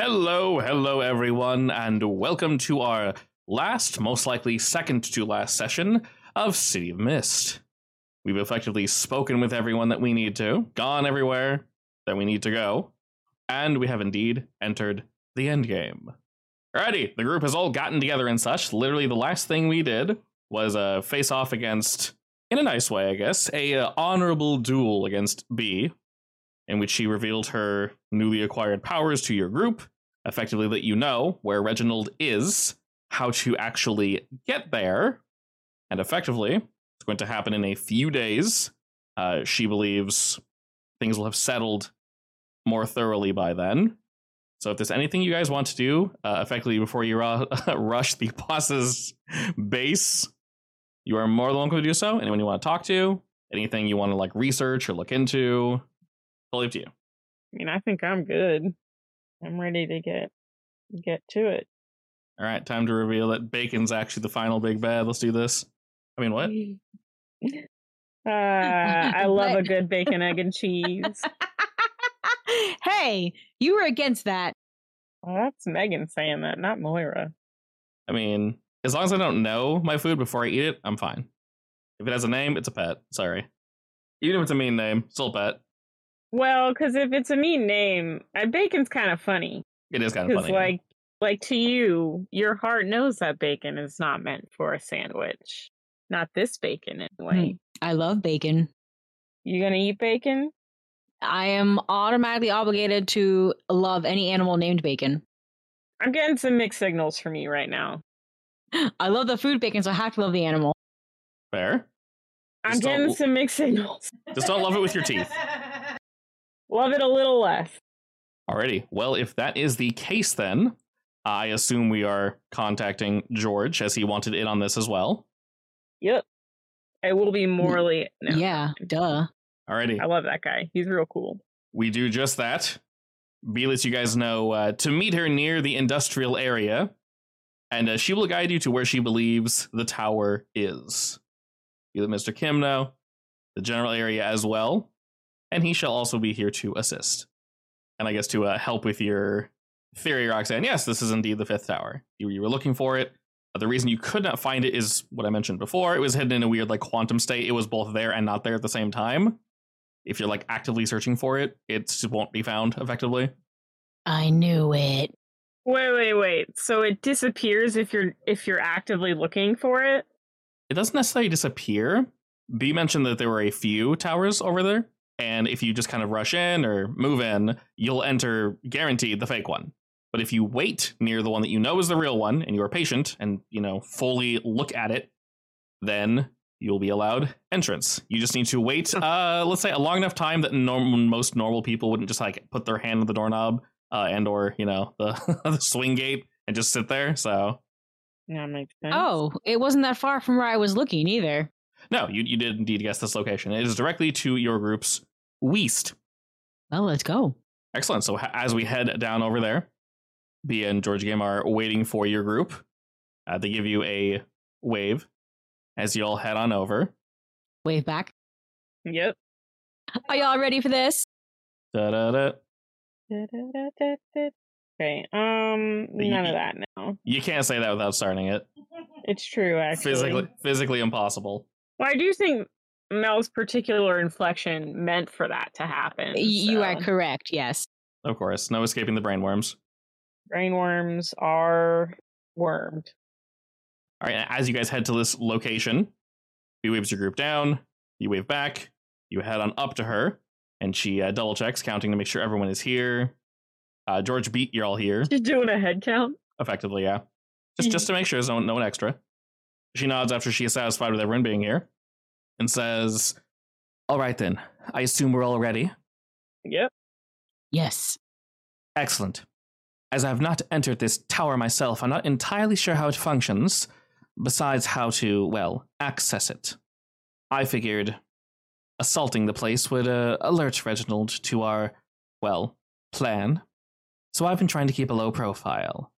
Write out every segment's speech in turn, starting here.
Hello, hello, everyone, and welcome to our last, most likely second to last session of City of Mist. We've effectively spoken with everyone that we need to, gone everywhere that we need to go, and we have indeed entered the end game. Alrighty, the group has all gotten together and such. Literally, the last thing we did was uh, face off against, in a nice way, I guess, a uh, honorable duel against B, in which she revealed her newly acquired powers to your group, effectively let you know where Reginald is, how to actually get there, and effectively, it's going to happen in a few days. Uh, she believes things will have settled more thoroughly by then. So if there's anything you guys want to do, uh, effectively before you ru- rush the boss's base, you are more than welcome to do so. Anyone you want to talk to, anything you want to like research or look into, totally up to you. I mean, I think I'm good. I'm ready to get get to it. All right, time to reveal that Bacon's actually the final big bad. Let's do this. I mean, what? Uh, I love a good bacon, egg, and cheese. hey, you were against that. Well, that's Megan saying that, not Moira. I mean, as long as I don't know my food before I eat it, I'm fine. If it has a name, it's a pet. Sorry. Even if it's a mean name, still a pet. Well, because if it's a mean name, uh, bacon's kind of funny. It is kind of funny. like, like to you, your heart knows that bacon is not meant for a sandwich. Not this bacon, anyway. I love bacon. You gonna eat bacon? I am automatically obligated to love any animal named bacon. I'm getting some mixed signals from you right now. I love the food bacon, so I have to love the animal. Fair. I'm Just getting some mixed signals. Just don't love it with your teeth. Love it a little less. Alrighty. Well, if that is the case, then I assume we are contacting George as he wanted in on this as well. Yep. I will be morally. No, Yeah, duh. Alrighty. I love that guy. He's real cool. we do just that. B lets you guys know uh, to meet her near the industrial area, and uh, she will guide you to where she believes the tower is. You let Mr. Kim know the general area as well, and he shall also be here to assist. And I guess to uh, help with your theory, Roxanne. Yes, this is indeed the fifth tower. You, you were looking for it. Uh, the reason you could not find it is what I mentioned before. It was hidden in a weird, like, quantum state. It was both there and not there at the same time if you're like actively searching for it, it won't be found effectively. I knew it. Wait, wait, wait. So it disappears if you're if you're actively looking for it? It doesn't necessarily disappear. B mentioned that there were a few towers over there, and if you just kind of rush in or move in, you'll enter guaranteed the fake one. But if you wait near the one that you know is the real one and you are patient and, you know, fully look at it, then you'll be allowed entrance. You just need to wait, uh, let's say a long enough time that norm- most normal people wouldn't just like put their hand on the doorknob uh, and or, you know, the, the swing gate and just sit there. So Yeah, makes sense. Oh, it wasn't that far from where I was looking either. No, you, you did indeed guess this location. It is directly to your group's west. Well, let's go. Excellent. So as we head down over there, B and George Game are waiting for your group. Uh, they give you a wave as you all head on over. Wave back. Yep. Are y'all ready for this? Da-da-da. Okay. Um You- none of that now. You can't say that without starting it. It's true actually. Physically, physically impossible. Well, I do think Mel's particular inflection meant for that to happen. Y- You are correct, yes. Of course, no escaping the brainworms. Brainworms are wormed. All right, as you guys head to this location, he waves your group down. You wave back. You head on up to her, and she uh, double checks, counting to make sure everyone is here. Uh, George beat you're all here, She's doing a head count. effectively, yeah. Just just to make sure there's no, no one extra. She nods after she is satisfied with everyone being here, and says, "All right then. I assume we're all ready. Yep. Yes. Excellent. As I have not entered this tower myself, I'm not entirely sure how it functions, besides how to, well, access it. I figured assaulting the place would uh, alert Reginald to our, well, plan. So I've been trying to keep a low profile.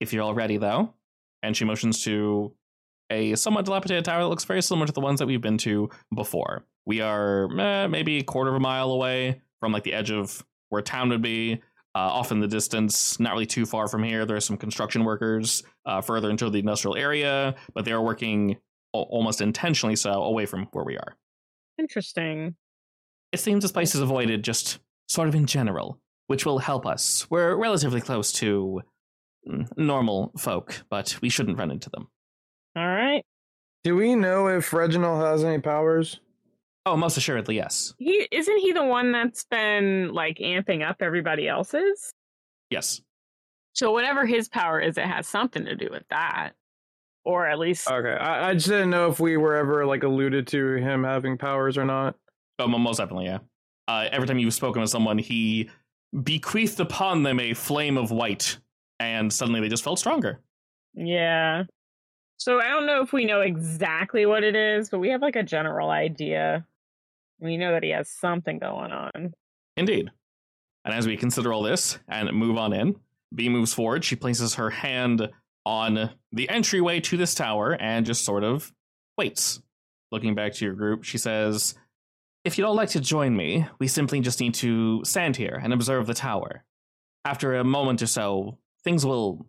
If you're all ready, though, and she motions to a somewhat dilapidated tower that looks very similar to the ones that we've been to before. We are eh, maybe a quarter of a mile away from like the edge of where town would be, Uh, off in the distance, not really too far from here, there are some construction workers uh, further into the industrial area, but they are working al- almost intentionally so away from where we are. Interesting. It seems this place is avoided just sort of in general, which will help us. We're relatively close to mm, normal folk, but we shouldn't run into them. All right. Do we know if Reginald has any powers? Oh, most assuredly, yes. He isn't he the one that's been like amping up everybody else's? Yes. So whatever his power is, it has something to do with that. Or at least Okay, I, I just didn't know if we were ever like alluded to him having powers or not. Oh, most definitely, yeah. Uh, every time you've spoken to someone, he bequeathed upon them a flame of white, and suddenly they just felt stronger. Yeah. So I don't know if we know exactly what it is, but we have like a general idea. We know that he has something going on. Indeed. And as we consider all this and move on in, B moves forward. She places her hand on the entryway to this tower and just sort of waits. Looking back to your group, she says, If you'd all like to join me, we simply just need to stand here and observe the tower. After a moment or so, things will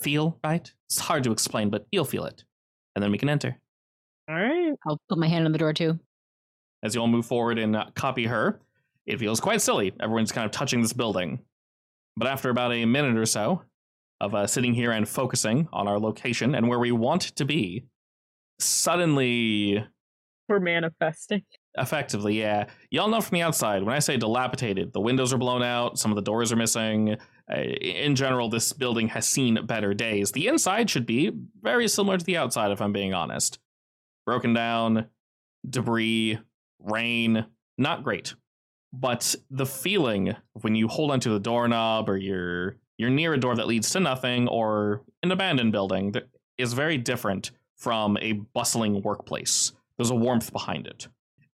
feel right. It's hard to explain, but you'll feel it. And then we can enter. All right. I'll put my hand on the door too. As you all move forward and uh, copy her, it feels quite silly. Everyone's kind of touching this building. But after about a minute or so of uh, sitting here and focusing on our location and where we want to be, suddenly, We're manifesting. Effectively, yeah, y'all know from the outside, when I say dilapidated, the windows are blown out, some of the doors are missing. Uh, in general, this building has seen better days. The inside should be very similar to the outside, if I'm being honest. Broken down, debris, rain, not great. But the feeling when you hold onto the doorknob or you're you're near a door that leads to nothing or an abandoned building is very different from a bustling workplace. There's a warmth behind it.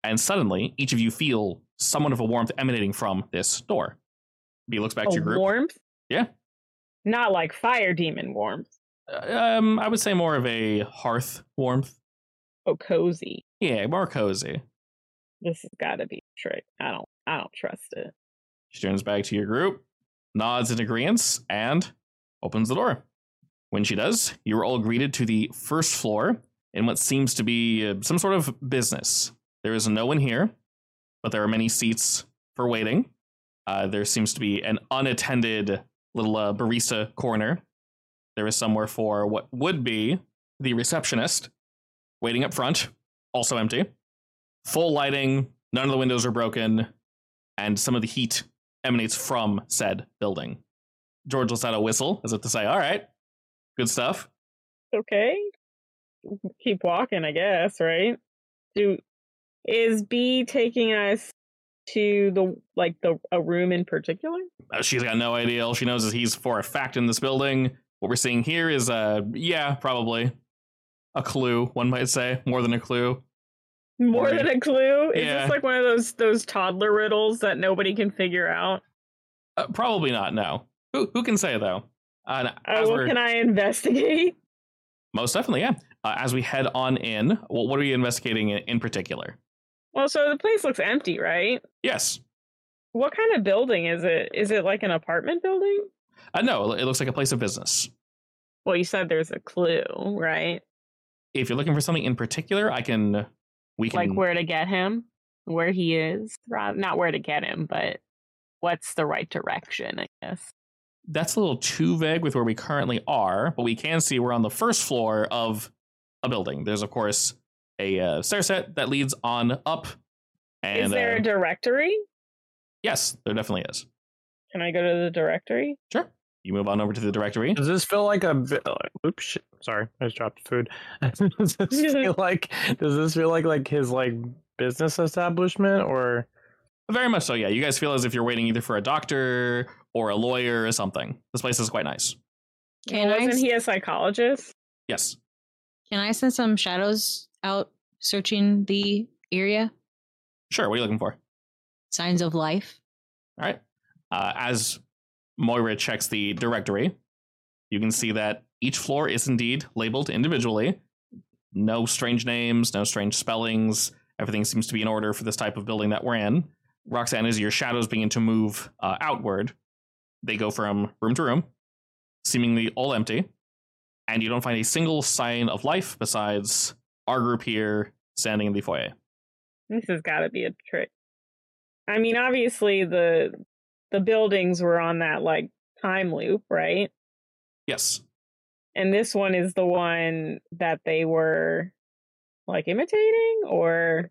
And suddenly, each of you feel somewhat of a warmth emanating from this door. B looks back A to your group. warmth? Yeah. Not like fire demon warmth. Um, I would say more of a hearth warmth. Oh, cozy. Yeah, more cozy. This has got to be a trick. I don't. I don't trust it. She turns back to your group, nods in agreement, and opens the door. When she does, you are all greeted to the first floor in what seems to be uh, some sort of business. There is no one here, but there are many seats for waiting. Uh, there seems to be an unattended little uh, barista corner. There is somewhere for what would be the receptionist waiting up front, also empty. Full lighting, none of the windows are broken, and some of the heat emanates from said building. George lets out a whistle as if to say, All right, good stuff. Okay. Keep walking, I guess. Right? Do is B taking us to the like the a room in particular? Uh, she's got no idea. All she knows is he's for a fact in this building. What we're seeing here is, uh, yeah, probably a clue, one might say, more than a clue. More Right. than a clue? Is Yeah. this like one of those those toddler riddles that nobody can figure out? Uh, probably not, no. Who, who can say, though? Uh, Uh, can I investigate? most definitely, yeah. Uh, as we head on in, well, what are you investigating in, in particular? Well, so the place looks empty, right? Yes. What kind of building is it? Is it like an apartment building? Uh, no, it looks like a place of business. Well, you said there's a clue, right? If you're looking for something in particular, I can. We can. Like where to get him, where he is, not where to get him, but what's the right direction, I guess. that's a little too vague with where we currently are, but we can see we're on the first floor of a building. There's, of course, a uh, stair set that leads on up. And is there uh, a directory? yes, there definitely is. Can I go to the directory? Sure. You move on over to the directory. Does this feel like a? bi- Oops! Shit, sorry, I just dropped food. does this feel like? Does this feel like like his like business establishment or? Very much so, yeah. You guys feel as if you're waiting either for a doctor or a lawyer or something. This place is quite nice. Can Well, I wasn't s- he a psychologist? Yes. Can I send some shadows out searching the area? Sure. What are you looking for? Signs of life. All right. Uh, as Moira checks the directory, you can see that each floor is indeed labeled individually. No strange names, no strange spellings. Everything seems to be in order for this type of building that we're in. Roxanne, as your shadows begin to move uh, outward, they go from room to room, seemingly all empty, and you don't find a single sign of life besides our group here standing in the foyer. This has got to be a trick. I mean, obviously the the buildings were on that like time loop, right? Yes. And this one is the one that they were like imitating or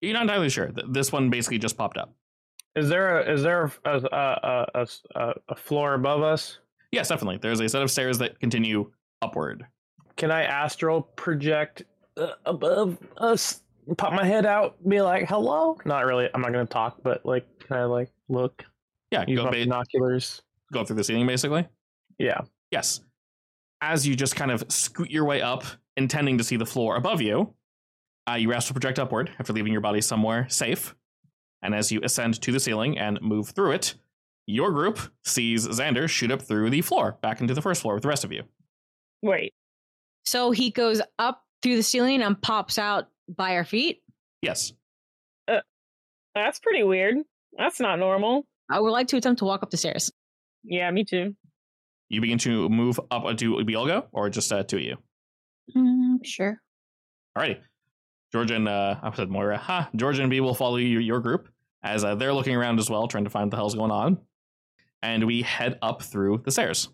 You're not entirely sure. Th- This one basically just popped up. Is there a is there a a, a, a, a, a floor above us? Yes, definitely. There's a set of stairs that continue upward. Can I astral project uh, above us? Pop my head out, be like, "Hello." Not really. I'm not gonna talk, but like, can I like look? Yeah, Use go, my ba- binoculars. go through the ceiling basically. Yeah. Yes. As you just kind of scoot your way up, intending to see the floor above you, uh, you astral project upward after leaving your body somewhere safe. And as you ascend to the ceiling and move through it, your group sees Xander shoot up through the floor back into the first floor with the rest of you. wait. So he goes up through the ceiling and pops out by our feet. Yes. That's pretty weird. That's not normal. I would like to attempt to walk up the stairs. Yeah, me too. You begin to move up. Uh, do we all go, or just uh, two of you? Mm, sure. Alrighty. George and uh, I said Moira. Ha! George and B will follow your, your group as uh, they're looking around as well, trying to find what the hell's going on. And we head up through the stairs.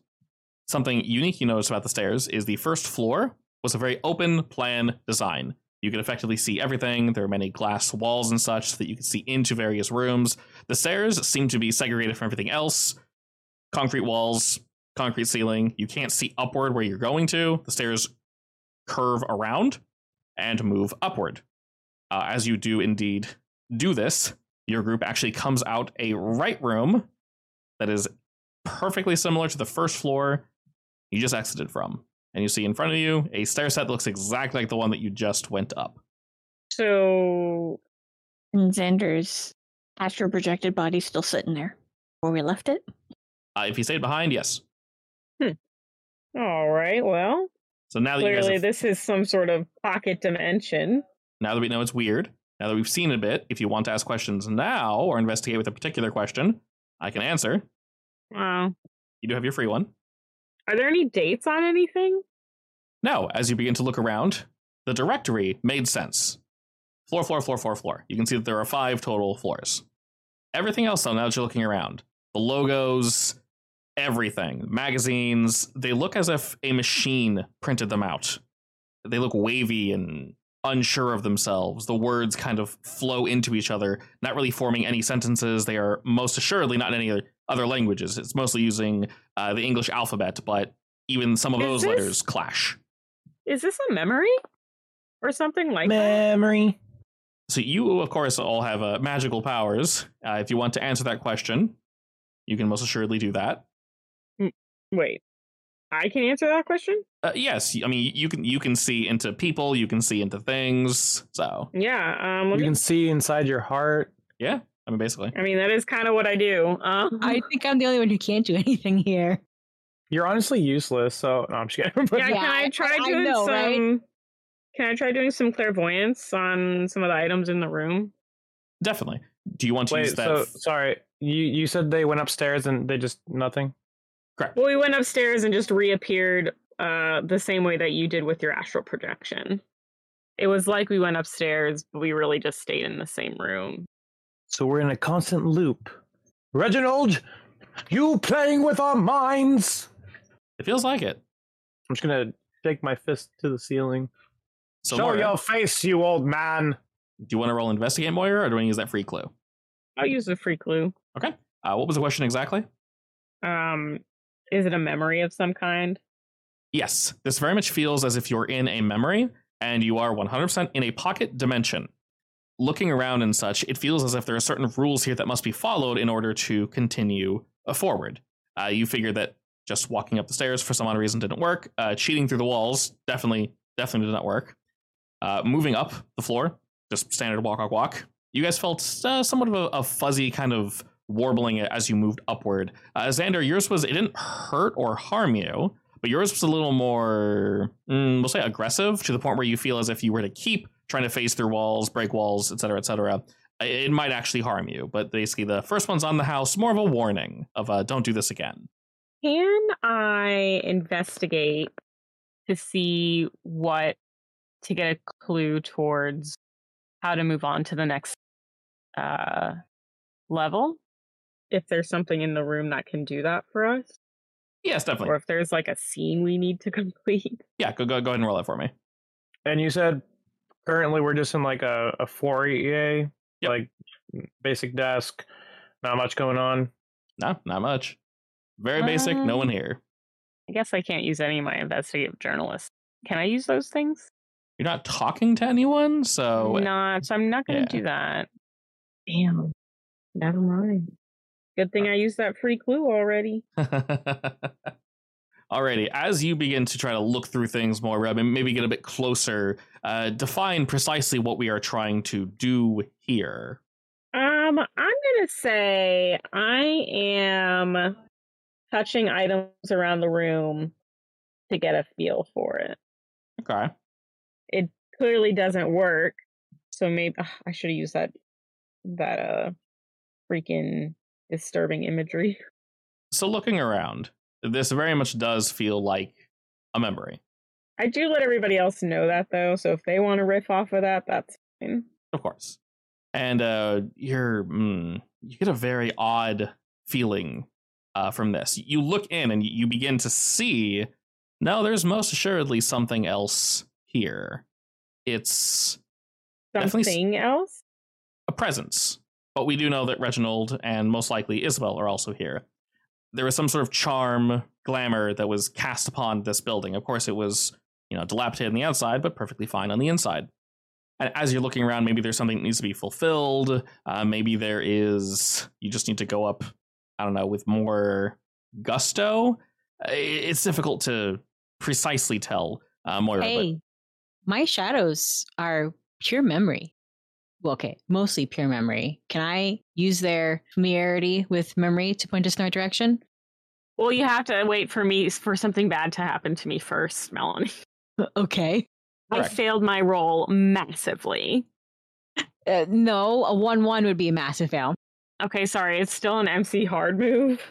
Something unique you notice about the stairs is the first floor was a very open plan design. You could effectively see everything. There are many glass walls and such that you can see into various rooms. The stairs seem to be segregated from everything else. Concrete walls, concrete ceiling. You can't see upward where you're going to. The stairs curve around and move upward. Uh, as you do indeed do this, your group actually comes out a right room that is perfectly similar to the first floor you just exited from. And you see in front of you a stair set that looks exactly like the one that you just went up. So And Xander's astral projected body still sitting there where we left it. Uh, if you stayed behind, yes. all right, well, So now that you guys clearly have, this is some sort of pocket dimension. now that we know it's weird, now that we've seen it a bit, if you want to ask questions now or investigate with a particular question, I can answer. Wow. You do have your free one. Are there any dates on anything? No, as you begin to look around, the directory made sense. Floor, floor, floor, floor, floor. You can see that there are five total floors. Everything else, though, now that you're looking around, the logos, everything, magazines, they look as if a machine printed them out. They look wavy and unsure of themselves. The words kind of flow into each other, not really forming any sentences. They are most assuredly not in any other- other languages. It's mostly using uh, the English alphabet, but even some of Is those this- letters clash. Is this a memory? Or something like that? Memory. So you, of course, all have uh, magical powers. Uh, if you want to answer that question, you can most assuredly do that. Wait. I can answer that question? Uh, yes, I mean you can you can see into people, you can see into things. So Yeah. Um let You me, can see inside your heart. yeah, I mean basically. I mean that is kind of what I do. Um, I think I'm the only one who can't do anything here. You're honestly useless. So no, I'm just kidding. But yeah, Yeah, can I I- try I doing know, some right? Can I try doing some clairvoyance on some of the items in the room? Definitely. Do you want to use Wait, that? so sorry. You you said they went upstairs and they just nothing. Correct. Well, we went upstairs and just reappeared uh the same way that you did with your astral projection. It was like we went upstairs, but we really just stayed in the same room. So we're in a constant loop. Reginald, you playing with our minds? It feels like it. I'm just gonna shake my fist to the ceiling. So Show Moira, your face, you old man. do you want to roll investigate Moira, or do you want to use that free clue? I'll use a free clue. Okay. Uh, what was the question exactly? Um, is it a memory of some kind? Yes, this very much feels as if you're in a memory and you are 100% in a pocket dimension. Looking around and such, it feels as if there are certain rules here that must be followed in order to continue uh, forward. Uh, you figure that just walking up the stairs for some odd reason didn't work. Uh, cheating through the walls definitely, definitely did not work. Uh, moving up the floor, just standard walk, walk, walk. You guys felt uh, somewhat of a, a fuzzy kind of warbling it as you moved upward. Uh, Xander, yours was it didn't hurt or harm you, but yours was a little more, mm, we'll say, aggressive to the point where you feel as if you were to keep trying to phase through walls, break walls, etc., etc. It it might actually harm you, but basically the first one's on the house, more of a warning of uh, don't do this again. Can I investigate to see what to get a clue towards how to move on to the next uh level? If there's something in the room that can do that for us, Yes, definitely. or if there's like a scene we need to complete. Yeah, go, go, go ahead and roll that for me. And you said currently we're just in like a, a foyer, Yep. like basic desk, not much going on. No, not much. Very basic, no one Um, here. I guess I can't use any of my investigative journalists. Can I use those things? You're not talking to anyone, so not, so I'm not going to yeah. do that. Damn. Never mind. Good thing I used that free clue already. Alrighty, as you begin to try to look through things more, Reb, and maybe get a bit closer, uh, define precisely what we are trying to do here. Um, I'm gonna say I am touching items around the room to get a feel for it. Okay. It clearly doesn't work, so maybe ugh, I should have used that that uh freaking disturbing imagery. So looking around, this very much does feel like a memory. I do let everybody else know that though, so if they want to riff off of that, that's fine. Of course. And uh, you're mm, you get a very odd feeling uh, from this. You look in and you begin to see. No, there's most assuredly something else here. It's Something else? a presence, but we do know that Reginald and most likely Isabel are also here. There was some sort of charm, glamour that was cast upon this building. Of course, it was you know dilapidated on the outside, but perfectly fine on the inside. And as you're looking around, maybe there's something that needs to be fulfilled. Uh, maybe there is. You just need to go up. I don't know with more gusto. It's difficult to precisely tell, uh, Moira. but- my shadows are pure memory. Well, okay, mostly pure memory. Can I use their familiarity with memory to point us in the right direction? Well, you have to wait for me for something bad to happen to me first, Melanie. Okay. I Correct. failed my roll massively. Uh, no, a 1 1 would be a massive fail. Okay, sorry, it's still an MC hard move.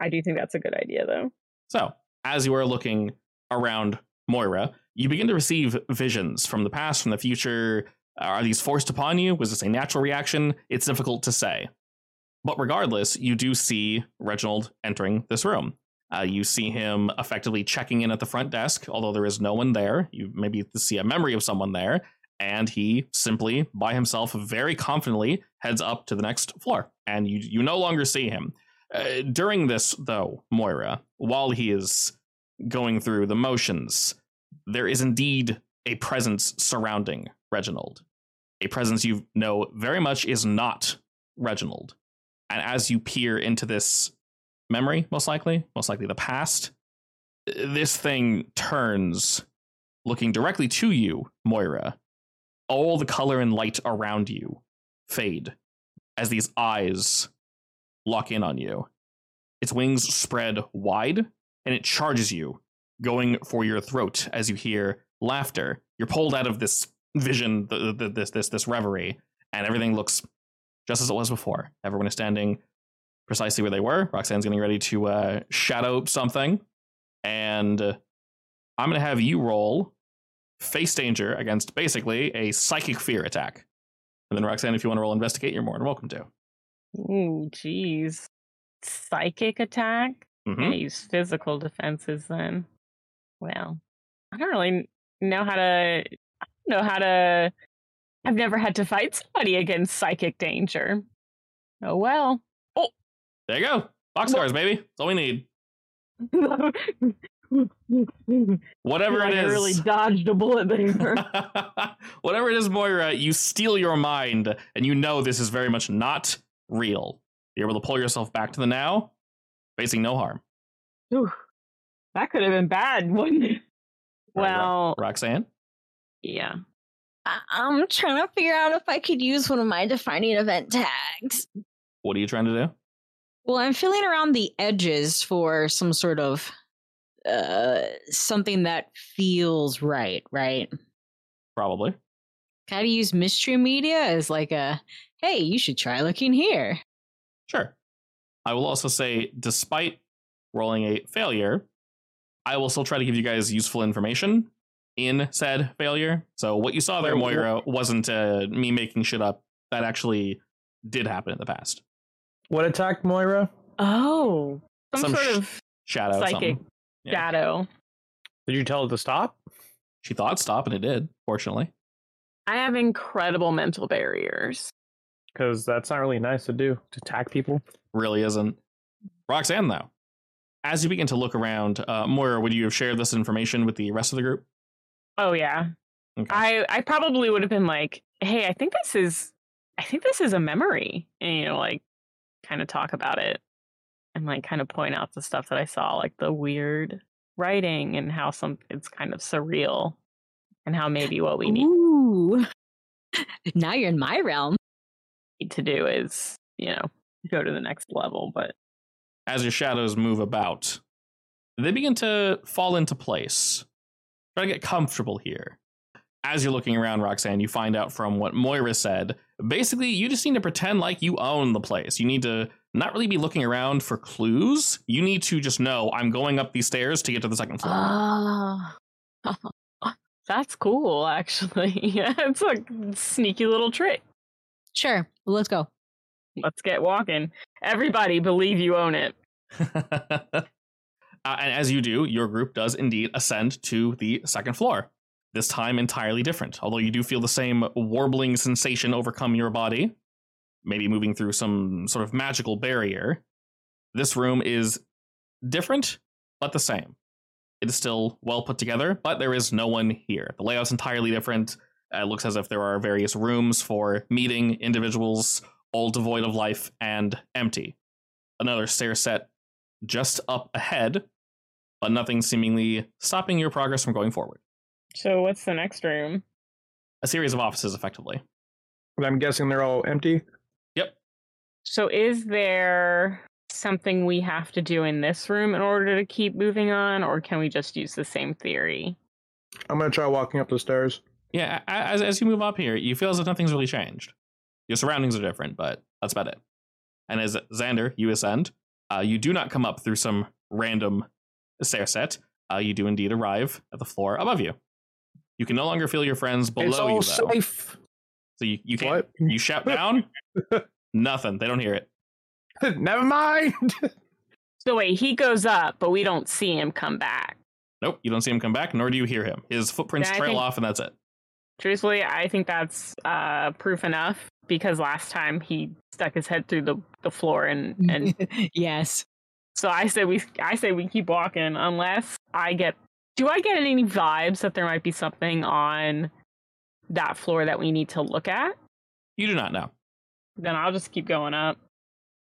I do think that's a good idea though. So, as you are looking around Moira, you begin to receive visions from the past, from the future. Are these forced upon you? Was this a natural reaction? It's difficult to say. But regardless, you do see Reginald entering this room. Uh, you see him effectively checking in at the front desk, although there is no one there. You maybe see a memory of someone there, and he simply, by himself, very confidently heads up to the next floor, and you you no longer see him. Uh, during this, though, Moira, while he is going through the motions, there is indeed a presence surrounding Reginald. A presence you know very much is not Reginald. And as you peer into this memory, most likely, most likely the past, this thing turns, looking directly to you, Moira. All the color and light around you fade as these eyes lock in on you. Its wings spread wide and it charges you, going for your throat as you hear laughter. You're pulled out of this vision, the, the, this this this reverie, and everything looks just as it was before. Everyone is standing precisely where they were. Roxanne's getting ready to uh, shadow something, and uh, I'm going to have you roll face danger against basically a psychic fear attack. And then Roxanne, if you want to roll investigate, you're more than welcome to. Ooh, jeez. Psychic attack? Mhm. I use physical defenses then. Well, I don't really know how to. Know how to. I've never had to fight somebody against psychic danger. Oh well. Oh, there you go. Boxcars, baby. That's all we need. Whatever Like it I really dodged a bullet there. Whatever it is, Moira, you steel your mind, and you know this is very much not real. You're able to pull yourself back to the now, facing no harm. Ooh, that could have been bad, wouldn't it? All right, Ro- Well, Roxanne, yeah. I- I'm trying to figure out if I could use one of my defining event tags. what are you trying to do? Well, I'm feeling around the edges for some sort of uh something that feels right, right? Probably. Kind of use mystery media as like a, hey, you should try looking here. Sure. I will also say, despite rolling a failure, I will still try to give you guys useful information in said failure. So what you saw there, Wait, wh- Moira, wasn't uh, me making shit up. That actually did happen in the past. What attacked Moira? Oh, some, Some sort sh- of Shadow. psychic something. Yeah. shadow. Did you tell it to stop? She thought stop, and it did. Fortunately, I have incredible mental barriers. Because that's not really nice to do to attack people. really isn't. Roxanne, though, as you begin to look around, uh, Moira, would you have shared this information with the rest of the group? Oh yeah, Okay. I I probably would have been like, hey, I think this is, I think this is a memory, and you know, like, kind of talk about it, and like, kind of point out the stuff that I saw, like the weird writing and how some it's kind of surreal, and how maybe what we need Ooh. now you're in my realm. to do is, you know, go to the next level. But as your shadows move about, they begin to fall into place. Try to get comfortable here. As you're looking around, Roxanne, you find out from what Moira said. Basically, you just need to pretend like you own the place. You need to not really be looking around for clues. You need to just know I'm going up these stairs to get to the second floor. ah, that's cool. Actually, yeah, it's a sneaky little trick. Sure, let's go. Let's get walking. Everybody believe you own it. uh, and as you do, your group does indeed ascend to the second floor. This time entirely different, although you do feel the same warbling sensation overcome your body, maybe moving through some sort of magical barrier. This room is different, but the same. It is still well put together, but there is no one here. The layout's entirely different. It looks as if there are various rooms for meeting individuals, all devoid of life and empty. Another stair set just up ahead, but nothing seemingly stopping your progress from going forward. So what's the next room? A series of offices, effectively. But I'm guessing they're all empty. Yep. So is there something we have to do in this room in order to keep moving on, or can we just use the same theory? I'm gonna try walking up the stairs. Yeah, as, as you move up here, you feel as if nothing's really changed. Your surroundings are different, but that's about it. And as Xander, you ascend, uh, you do not come up through some random stair set. Uh, you do indeed arrive at the floor above you. You can no longer feel your friends below it's all you, though. safe. So you, you can't. What? You shout down, nothing. They don't hear it. Never mind. So wait, he goes up, but we don't see him come back. Nope, you don't see him come back, nor do you hear him. His footprints Yeah, trail think- off, and that's it. Truthfully, I think that's uh, proof enough because last time he stuck his head through the, the floor and and yes. so I say we I say we keep walking unless I get do I get any vibes that there might be something on that floor that we need to look at? You do not know. Then I'll just keep going up.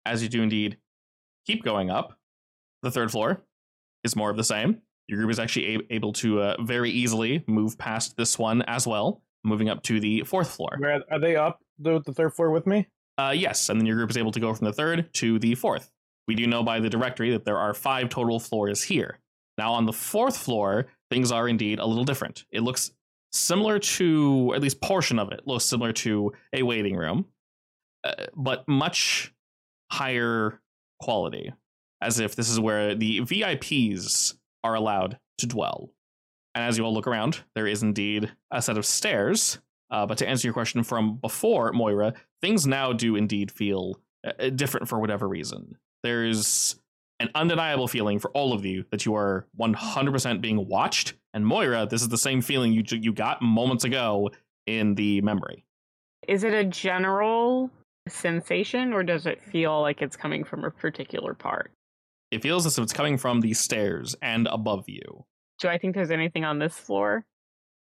As you do indeed keep going up, the third floor is more of the same. Your group is actually a- able to uh, very easily move past this one as well, moving up to the fourth floor. Where are they up the, the third floor with me? Uh, yes, and then your group is able to go from the third to the fourth. We do know by the directory that there are five total floors here. Now, on the fourth floor, things are indeed a little different. It looks similar to, at least portion of it, looks similar to a waiting room, uh, but much higher quality, as if this is where the VIPs are allowed to dwell. And as you all look around, there is indeed a set of stairs. Uh, but to answer your question from before, Moira, things now do indeed feel uh, different for whatever reason. There's an undeniable feeling for all of you that you are 100% being watched. And Moira, this is the same feeling you you got moments ago in the memory. Is it a general sensation or does it feel like it's coming from a particular part? It feels as if it's coming from the stairs and above you. Do I think there's anything on this floor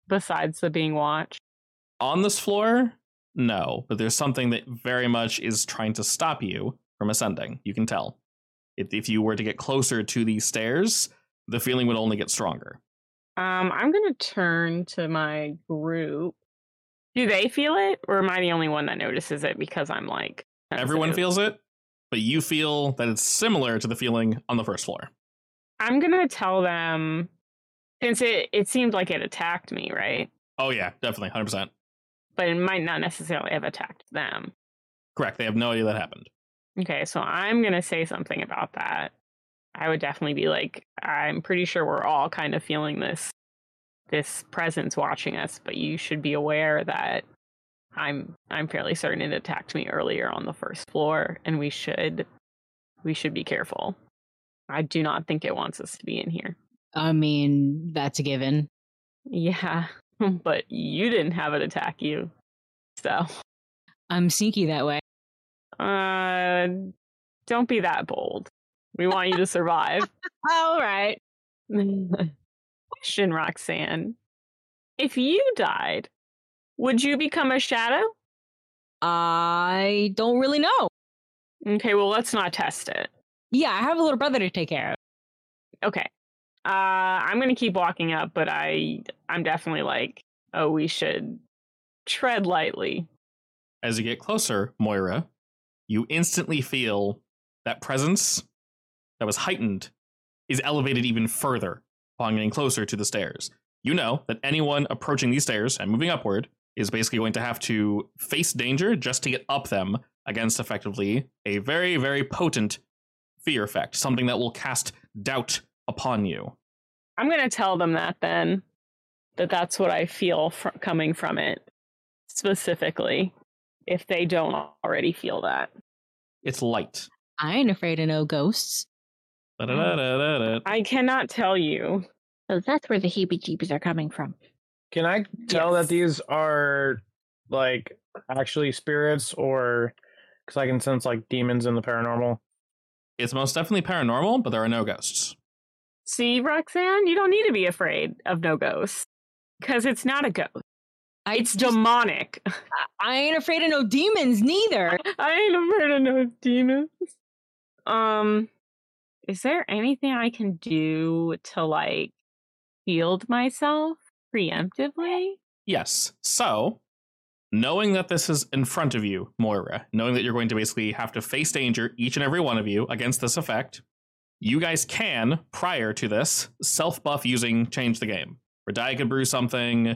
besides the being watched? On this floor, no, but there's something that very much is trying to stop you from ascending. You can tell. If, if you were to get closer to these stairs, the feeling would only get stronger. Um, I'm gonna turn to my group. Do they feel it, or am I the only one that notices it because I'm like Everyone feels it, but you feel that it's similar to the feeling on the first floor. I'm gonna tell them since it it seemed like it attacked me, right? Oh yeah, definitely, hundred percent. But it might not necessarily have attacked them. Correct. They have no idea that happened. Okay, so I'm going to say something about that. I would definitely be like, I'm pretty sure we're all kind of feeling this this presence watching us, but you should be aware that I'm I'm fairly certain it attacked me earlier on the first floor and we should we should be careful. I do not think it wants us to be in here. I mean, that's a given. Yeah, but you didn't have it attack you. So, I'm sneaky that way. uh don't be that bold. We want you to survive. All right. Question, Roxanne. If you died, would you become a shadow? I don't really know. Okay, well, let's not test it. Yeah, I have a little brother to take care of. Okay. Uh, I'm gonna keep walking up, but I, I'm definitely like, oh, we should tread lightly. As you get closer, Moira, you instantly feel that presence that was heightened is elevated even further upon getting closer to the stairs. You know that anyone approaching these stairs and moving upward is basically going to have to face danger just to get up them against effectively a very, very potent fear effect, something that will cast doubt upon you. I'm gonna tell them that then, that that's what I feel fr- coming from it specifically, if they don't already feel that. It's light. I ain't afraid of no ghosts. I cannot tell you. So that's where the heebie jeebies are coming from. Can I tell Yes. that these are like actually spirits or because I can sense like demons in the paranormal? It's most definitely paranormal, but there are no ghosts. See, Roxanne, you don't need to be afraid of no ghosts because it's not a ghost. I It's just- demonic. I ain't afraid of no demons neither. I ain't afraid of no demons. Um, is there anything I can do to like shield myself preemptively? Yes. So, knowing that this is in front of you, Moira, knowing that you're going to basically have to face danger, each and every one of you, against this effect, you guys can, prior to this, self buff using Change the Game. Radia could brew something.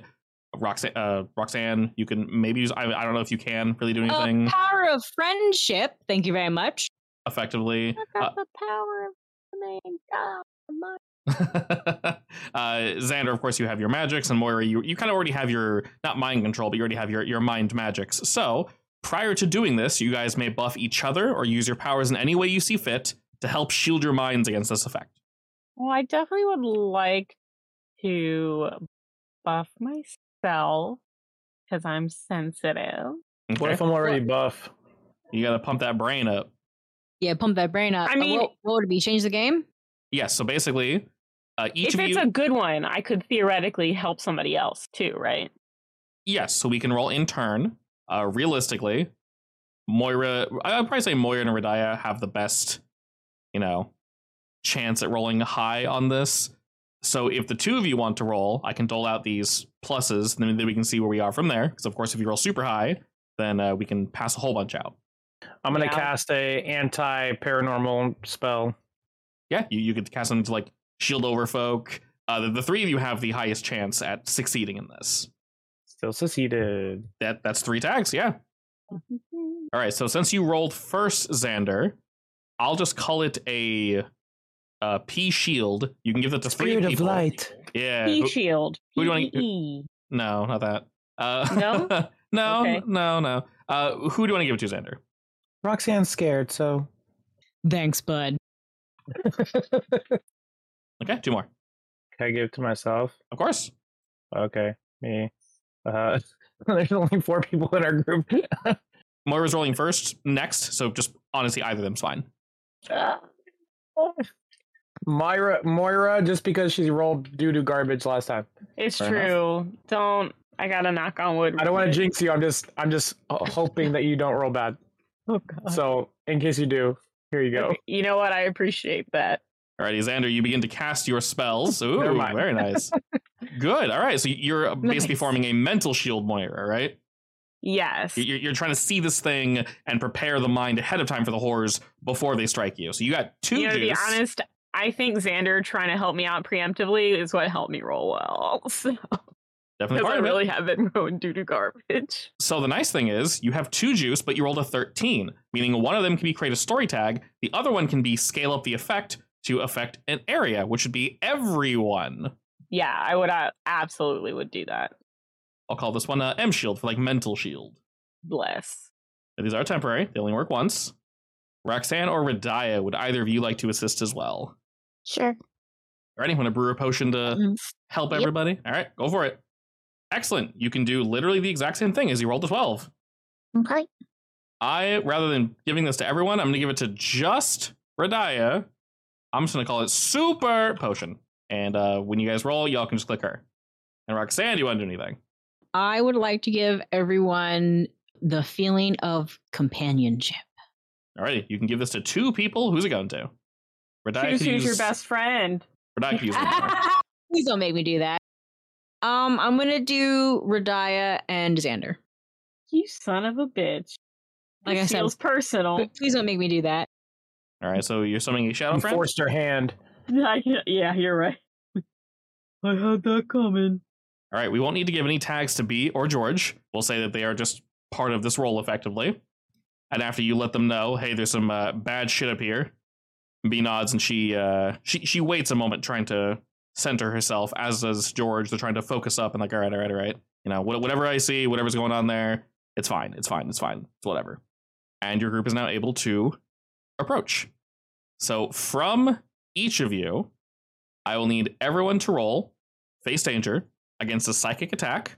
Roxanne, uh, Roxanne, you can maybe use. I, I don't know if you can really do Uh, anything power of friendship. Thank you very much. effectively. I Uh, got the power of the name. My. uh, Xander, of course, you have your magics, and Moira, you you kind of already have your not mind control, but you already have your your mind magics. So prior to doing this, you guys may buff each other or use your powers in any way you see fit to help shield your minds against this effect. Well, I definitely would like to buff myself because I'm sensitive. What if I'm already buff? You got to pump that brain up. Yeah, pump that brain up. I Uh, mean- what, what would it be? Change the game? Yes. So basically, uh, each if of it's you. a good one, I could theoretically help somebody else too, right? Yes, so we can roll in turn. Uh, realistically, Moira, I'd probably say Moira and Radia have the best, you know, chance at rolling high on this. So if the two of you want to roll, I can dole out these pluses, and then we can see where we are from there. Because of course, if you roll super high, then uh, we can pass a whole bunch out. I'm gonna Yeah. cast a anti paranormal spell. Yeah, you, you could cast something to like shield over folk. Uh, the, the three of you have the highest chance at succeeding in this. Still succeeded. That that's three tags. Yeah. All right, so since you rolled first, Xander, I'll just call it a, uh P shield. You can give that to three Spirit of light. Yeah. P shield. who do you wanna- no, not that. Uh, No? no, Okay. no, no. Uh, who do you want to give it to, Xander? Roxanne's scared, so Thanks, bud. Okay, two more. can I give it to myself? Of course. Okay, me. Uh, there's only four people in our group. Moira's rolling first, next. So just honestly, either of them's fine. Myra, Moira, just because she rolled doo doo garbage last time. It's Fair true. Don't. I gotta knock on wood. I don't want to jinx you. I'm just, I'm just uh, hoping that you don't roll bad. quick. Oh, God. So in case you do, here you go. Okay, You know what? I appreciate that. Alrighty, Xander, you begin to cast your spells. Ooh, very nice. Good. All right, so you're basically Nice. forming a mental shield, Moira, right? Yes. You're, you're trying to see this thing and prepare the mind ahead of time for the horrors before they strike you. So you got two you know, to be honest, I think Xander trying to help me out preemptively is what helped me roll well. So Definitely I really have been going due to garbage. So the nice thing is you have two juice, but you rolled a 13, meaning one of them can be create a story tag, the other one can be scale up the effect to affect an area, which would be everyone. Yeah, I would uh, absolutely would do that. I'll call this one uh, M shield for like mental shield. Bless. But these are temporary; they only work once. Roxanne or Radia, would either of you like to assist as well? Sure. Alrighty, want to brew a potion to Mhm. help Yep. everybody? All right, go for it. Excellent. You can do literally the exact same thing as you rolled a 12. Okay. I, rather than giving this to everyone, I'm going to give it to just Radia. I'm just going to call it Super Potion. And uh, when you guys roll, y'all can just click her. And Roxanne, do you want to do anything? I would like to give everyone the feeling of companionship. Alrighty, you can give this to two people. Who's it going to? Radia Choose who's your best friend. Radia could use one more. Please don't make me do that. Um, I'm gonna do Radia and Xander. You son of a bitch. Like This I said- feels personal. Please don't make me do that. All right, so you're summoning a shadow You friend. forced her hand. I yeah, you're right. I had that coming. All right, we won't need to give any tags to B or George. We'll say that they are just part of this role effectively. And after you let them know, hey, there's some uh, bad shit up here. B nods and she uh, she she waits a moment trying to center herself, as does George. They're trying to focus up and like, all right, all right, all right. You know, whatever I see, whatever's going on there, it's fine, it's fine, it's fine, it's whatever. And your group is now able to approach. So from each of you, I will need everyone to roll face danger against a psychic attack.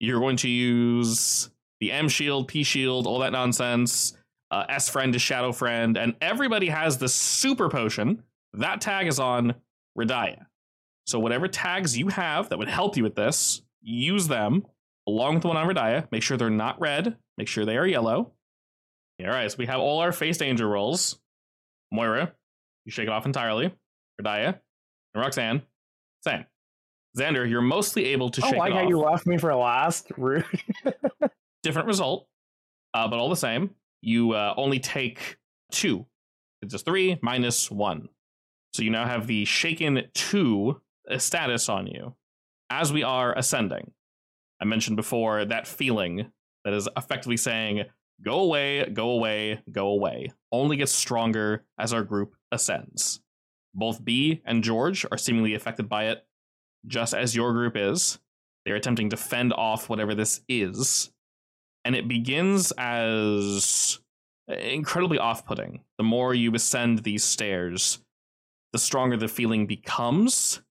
You're going to use the M shield, P shield, all that nonsense. Uh, S friend is shadow friend, and everybody has the super potion. That tag is on Radia. So whatever tags you have that would help you with this, use them along with the one on Radia. Make sure they're not red. Make sure they are yellow. All right, so we have all our face danger rolls. Moira, you shake it off entirely. Radia and Roxanne, same. Xander, you're mostly able to I shake like it how you left me for last. Rude. Different result, uh, but all the same. You uh, only take two. It's just three minus one. So you now have the shaken two uh, status on you as we are ascending. I mentioned before that feeling that is effectively saying, go away, go away, go away, only gets stronger as our group ascends. Both B and George are seemingly affected by it, just as your group is. They're attempting to fend off whatever this is. And it begins as incredibly off putting. The more you ascend these stairs, the stronger the feeling becomes,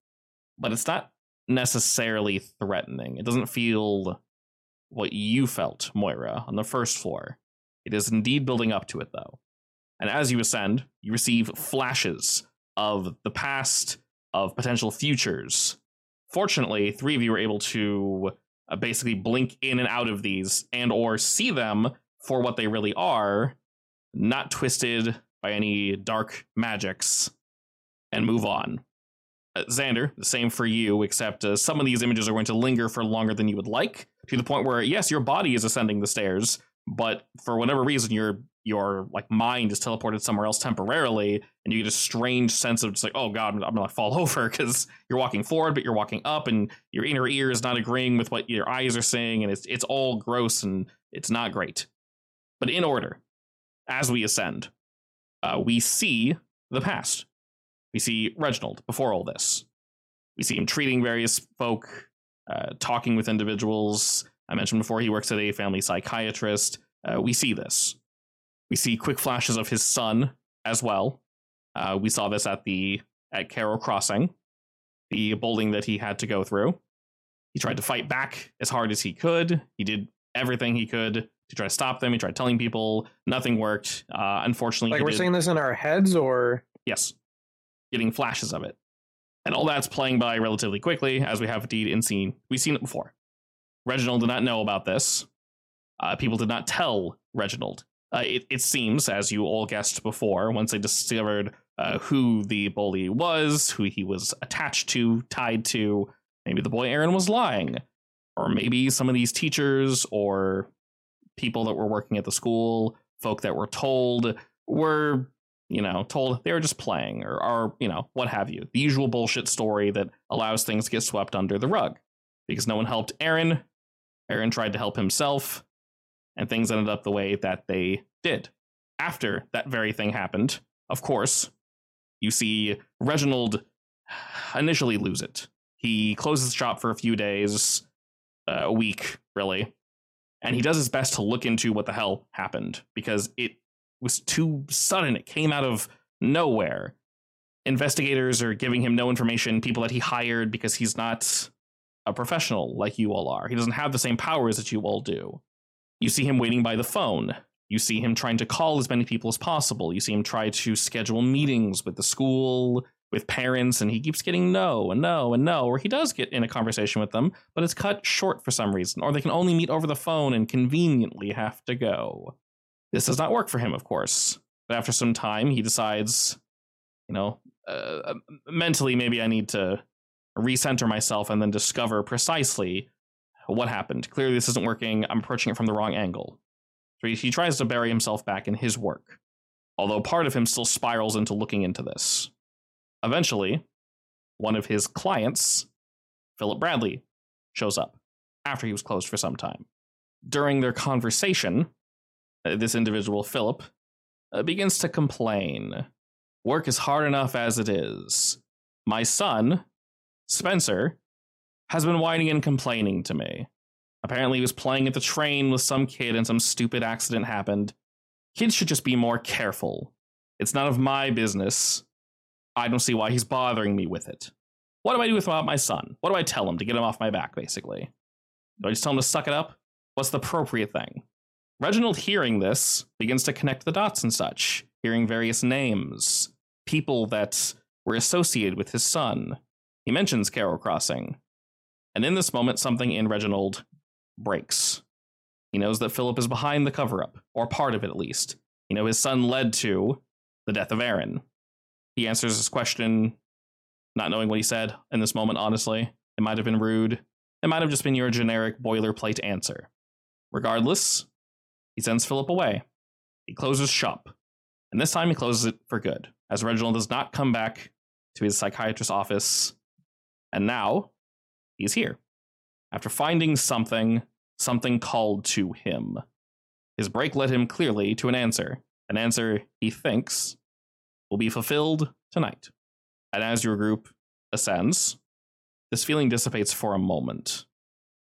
but it's not necessarily threatening. It doesn't feel what you felt, Moira, on the first floor. It is indeed building up to it, though. And as you ascend, you receive flashes of the past, of potential futures. Fortunately, three of you were able to uh, basically blink in and out of these and or see them for what they really are, not twisted by any dark magics, and move on. Uh, Xander, the same for you, except uh, some of these images are going to linger for longer than you would like, to the point where yes, your body is ascending the stairs, but for whatever reason, your your like mind is teleported somewhere else temporarily, and you get a strange sense of just like, oh god, I'm, gonna fall over because you're walking forward, but you're walking up, and your inner ear is not agreeing with what your eyes are saying, and it's it's all gross and it's not great. But in order, as we ascend, uh, we see the past. We see Reginald before all this. We see him treating various folk, uh, talking with individuals. I mentioned before he works at a family psychiatrist. Uh, we see this. We see quick flashes of his son as well. Uh, we saw this at the at Carroll Crossing, the bullying that he had to go through. He tried to fight back as hard as he could. He did everything he could to try to stop them. He tried telling people, nothing worked. Uh, unfortunately, like we're did- saying this in our heads, or Yes. Getting flashes of it. And all that's playing by relatively quickly, as we have indeed in scene. We've seen it before. Reginald did not know about this. Uh, people did not tell Reginald. Uh, it, it seems, as you all guessed before, once they discovered uh, who the bully was, who he was attached to, tied to, maybe the boy Aaron was lying. Or maybe some of these teachers or people that were working at the school, folk that were told, were you know, told they were just playing or, or, you know, what have you. The usual bullshit story that allows things to get swept under the rug. because no one helped Aaron. Aaron tried to help himself, and things ended up the way that they did. After that very thing happened, of course, you see Reginald initially lose it. He closes shop for a few days, uh, a week, really, and he does his best to look into what the hell happened because it was too sudden. It came out of nowhere. Investigators are giving him no information, people that he hired because he's not a professional like you all are. He doesn't have the same powers that you all do. You see him waiting by the phone. You see him trying to call as many people as possible. You see him try to schedule meetings with the school, with parents, and he keeps getting no and no and no, or he does get in a conversation with them, but it's cut short for some reason, or they can only meet over the phone and conveniently have to go. This does not work for him, of course. But after some time, he decides, you know, uh, mentally, maybe I need to recenter myself and then discover precisely what happened. Clearly, this isn't working. I'm approaching it from the wrong angle. So he, he tries to bury himself back in his work, although part of him still spirals into looking into this. Eventually, one of his clients, Philip Bradley, shows up after he was closed for some time. During their conversation, uh, this individual, Philip, uh, begins to complain. Work is hard enough as it is. My son, Spencer, has been whining and complaining to me. Apparently, he was playing at the train with some kid and some stupid accident happened. Kids should just be more careful. It's none of my business. I don't see why he's bothering me with it. What do I do with my son? What do I tell him to get him off my back, basically? Do I just tell him to suck it up? What's the appropriate thing? Reginald, hearing this, begins to connect the dots and such, hearing various names, people that were associated with his son. He mentions Carol Crossing. And in this moment, something in Reginald breaks. He knows that Philip is behind the cover up, or part of it at least. You know, his son led to the death of Aaron. He answers his question, not knowing what he said in this moment, honestly. It might have been rude. It might have just been your generic boilerplate answer. Regardless, he sends Philip away. He closes shop. And this time he closes it for good, as Reginald does not come back to his psychiatrist's office. And now he's here. After finding something, something called to him. His break led him clearly to an answer, an answer he thinks will be fulfilled tonight. And as your group ascends, this feeling dissipates for a moment.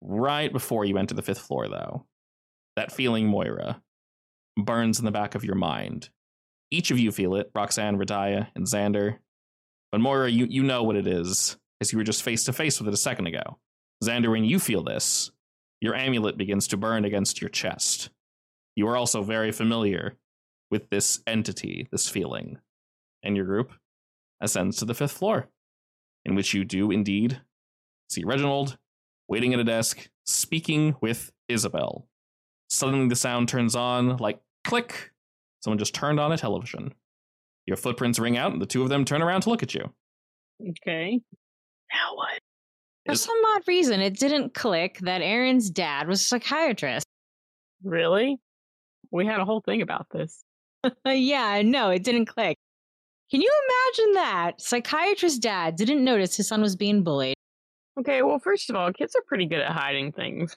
Right before you enter the fifth floor, though, that feeling, Moira, burns in the back of your mind. Each of you feel it Roxanne, Radia, and Xander. But Moira, you, you know what it is, as you were just face to face with it a second ago. Xander, when you feel this, your amulet begins to burn against your chest. You are also very familiar with this entity, this feeling. And your group ascends to the fifth floor, in which you do indeed see Reginald waiting at a desk, speaking with Isabel. Suddenly, the sound turns on like click. Someone just turned on a television. Your footprints ring out, and the two of them turn around to look at you. Okay. Now what? For Is- some odd reason, it didn't click that Aaron's dad was a psychiatrist. Really? We had a whole thing about this. yeah, no, it didn't click. Can you imagine that? Psychiatrist dad didn't notice his son was being bullied. Okay, well, first of all, kids are pretty good at hiding things.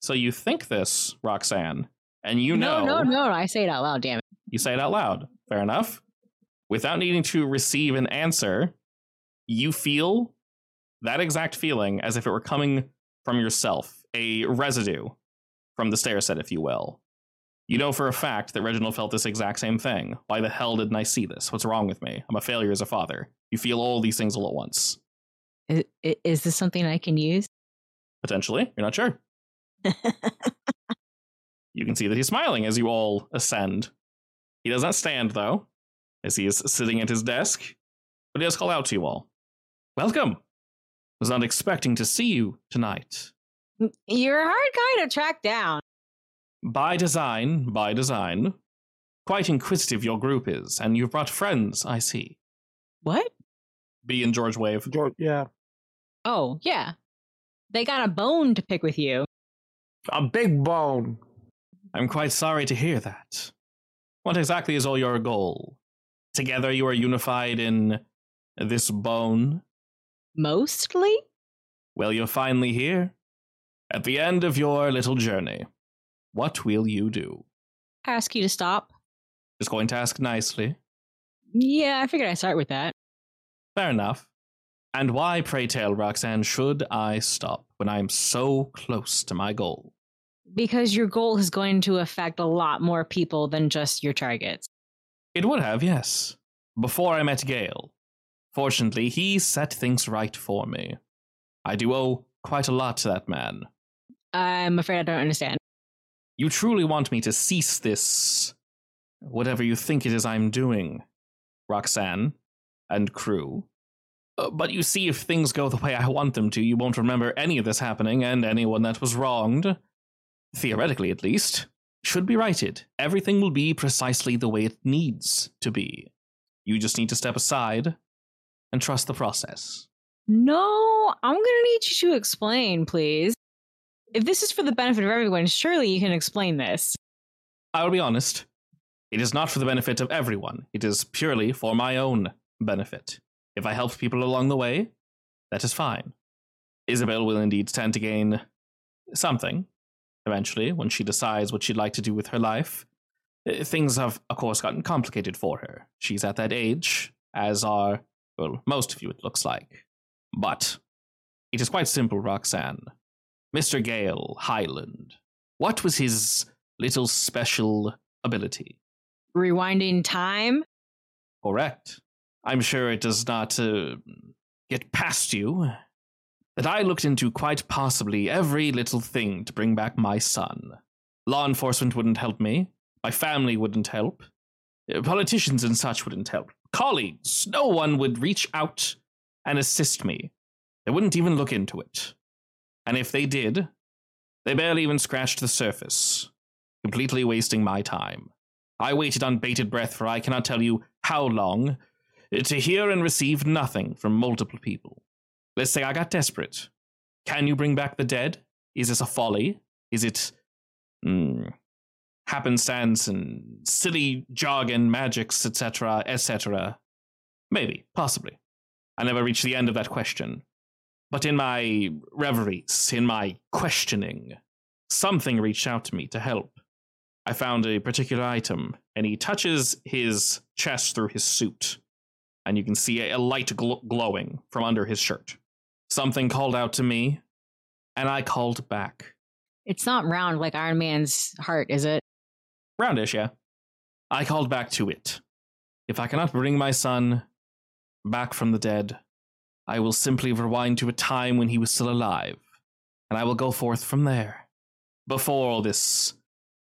So you think this, Roxanne, and you know no, no, no, I say it out loud, damn it. you say it out loud. Fair enough. Without needing to receive an answer, you feel that exact feeling as if it were coming from yourself, a residue from the stair set, if you will. You know for a fact that Reginald felt this exact same thing. Why the hell didn't I see this? What's wrong with me? I'm a failure as a father. You feel all these things all at once. Is, is this something I can use? Potentially. You're not sure. You can see that he's smiling as you all ascend. He does not stand, though, as he is sitting at his desk, but he does call out to you all. Welcome! Was not expecting to see you tonight. You're a hard guy to track down. By design, by design. Quite inquisitive your group is, and you've brought friends, I see. What? B and George wave. George, yeah. Oh, yeah. They got a bone to pick with you. A big bone. I'm quite sorry to hear that. What exactly is all your goal? Together you are unified in this bone? Mostly? Well, you're finally here. At the end of your little journey, what will you do? Ask you to stop. Just going to ask nicely. Yeah, I figured I'd start with that. Fair enough. And why, pray tell, Roxanne, should I stop when I am so close to my goal? Because your goal is going to affect a lot more people than just your targets. It would have, yes. Before I met Gale. Fortunately, he set things right for me. I do owe quite a lot to that man. I'm afraid I don't understand. You truly want me to cease this, whatever you think it is I'm doing, Roxanne and crew. Uh, but you see, if things go the way I want them to, you won't remember any of this happening, and anyone that was wronged, theoretically at least, should be righted. Everything will be precisely the way it needs to be. You just need to step aside and trust the process. No, I'm going to need you to explain, please. If this is for the benefit of everyone, surely you can explain this. I will be honest. It is not for the benefit of everyone. It is purely for my own benefit. If I help people along the way, that is fine. Isabel will indeed stand to gain something eventually when she decides what she'd like to do with her life. Uh, Things have, of course, gotten complicated for her. She's at that age, as are, well, most of you, it looks like. But it is quite simple, Roxanne. Mr. Gale Highland, what was his little special ability? Rewinding time? Correct. I'm sure it does not uh, get past you that I looked into quite possibly every little thing to bring back my son. Law enforcement wouldn't help me. My family wouldn't help. Uh, Politicians and such wouldn't help. Colleagues, no one would reach out and assist me. They wouldn't even look into it. And if they did, they barely even scratched the surface, completely wasting my time. I waited on bated breath for I cannot tell you how long to hear and receive nothing from multiple people. Let's say I got desperate. Can you bring back the dead? Is this a folly? Is it mm, happenstance and silly jargon, magics, etc., etc.? Maybe, possibly. I never reached the end of that question. But in my reveries, in my questioning, something reached out to me to help. I found a particular item, and he touches his chest through his suit, and you can see a, light gl- glowing from under his shirt. Something called out to me, and I called back. It's not round like Iron Man's heart, is it? Roundish, yeah. I called back to it. If I cannot bring my son back from the dead, I will simply rewind to a time when he was still alive, and I will go forth from there. Before all this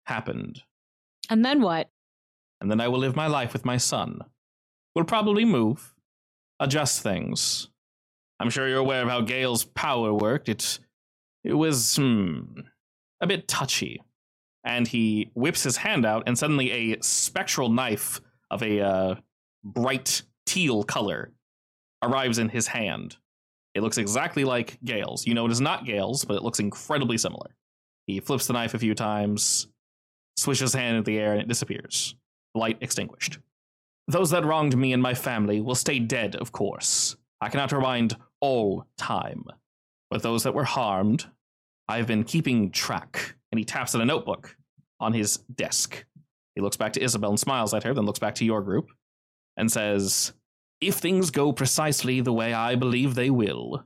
happened, And then what? and then I will live my life with my son. We'll probably move, adjust things. I'm sure you're aware of how Gale's power worked. It, it was hmm, a bit touchy. And he whips his hand out, and suddenly a spectral knife of a uh, bright teal color arrives in his hand. It looks exactly like Gale's. You know it is not Gale's, but it looks incredibly similar. He flips the knife a few times, swishes his hand in the air, and it disappears. Light extinguished. Those that wronged me and my family will stay dead, of course. I cannot rewind all time. But those that were harmed, I've been keeping track. And he taps at a notebook on his desk. He looks back to Isabel and smiles at her, then looks back to your group and says, If things go precisely the way I believe they will,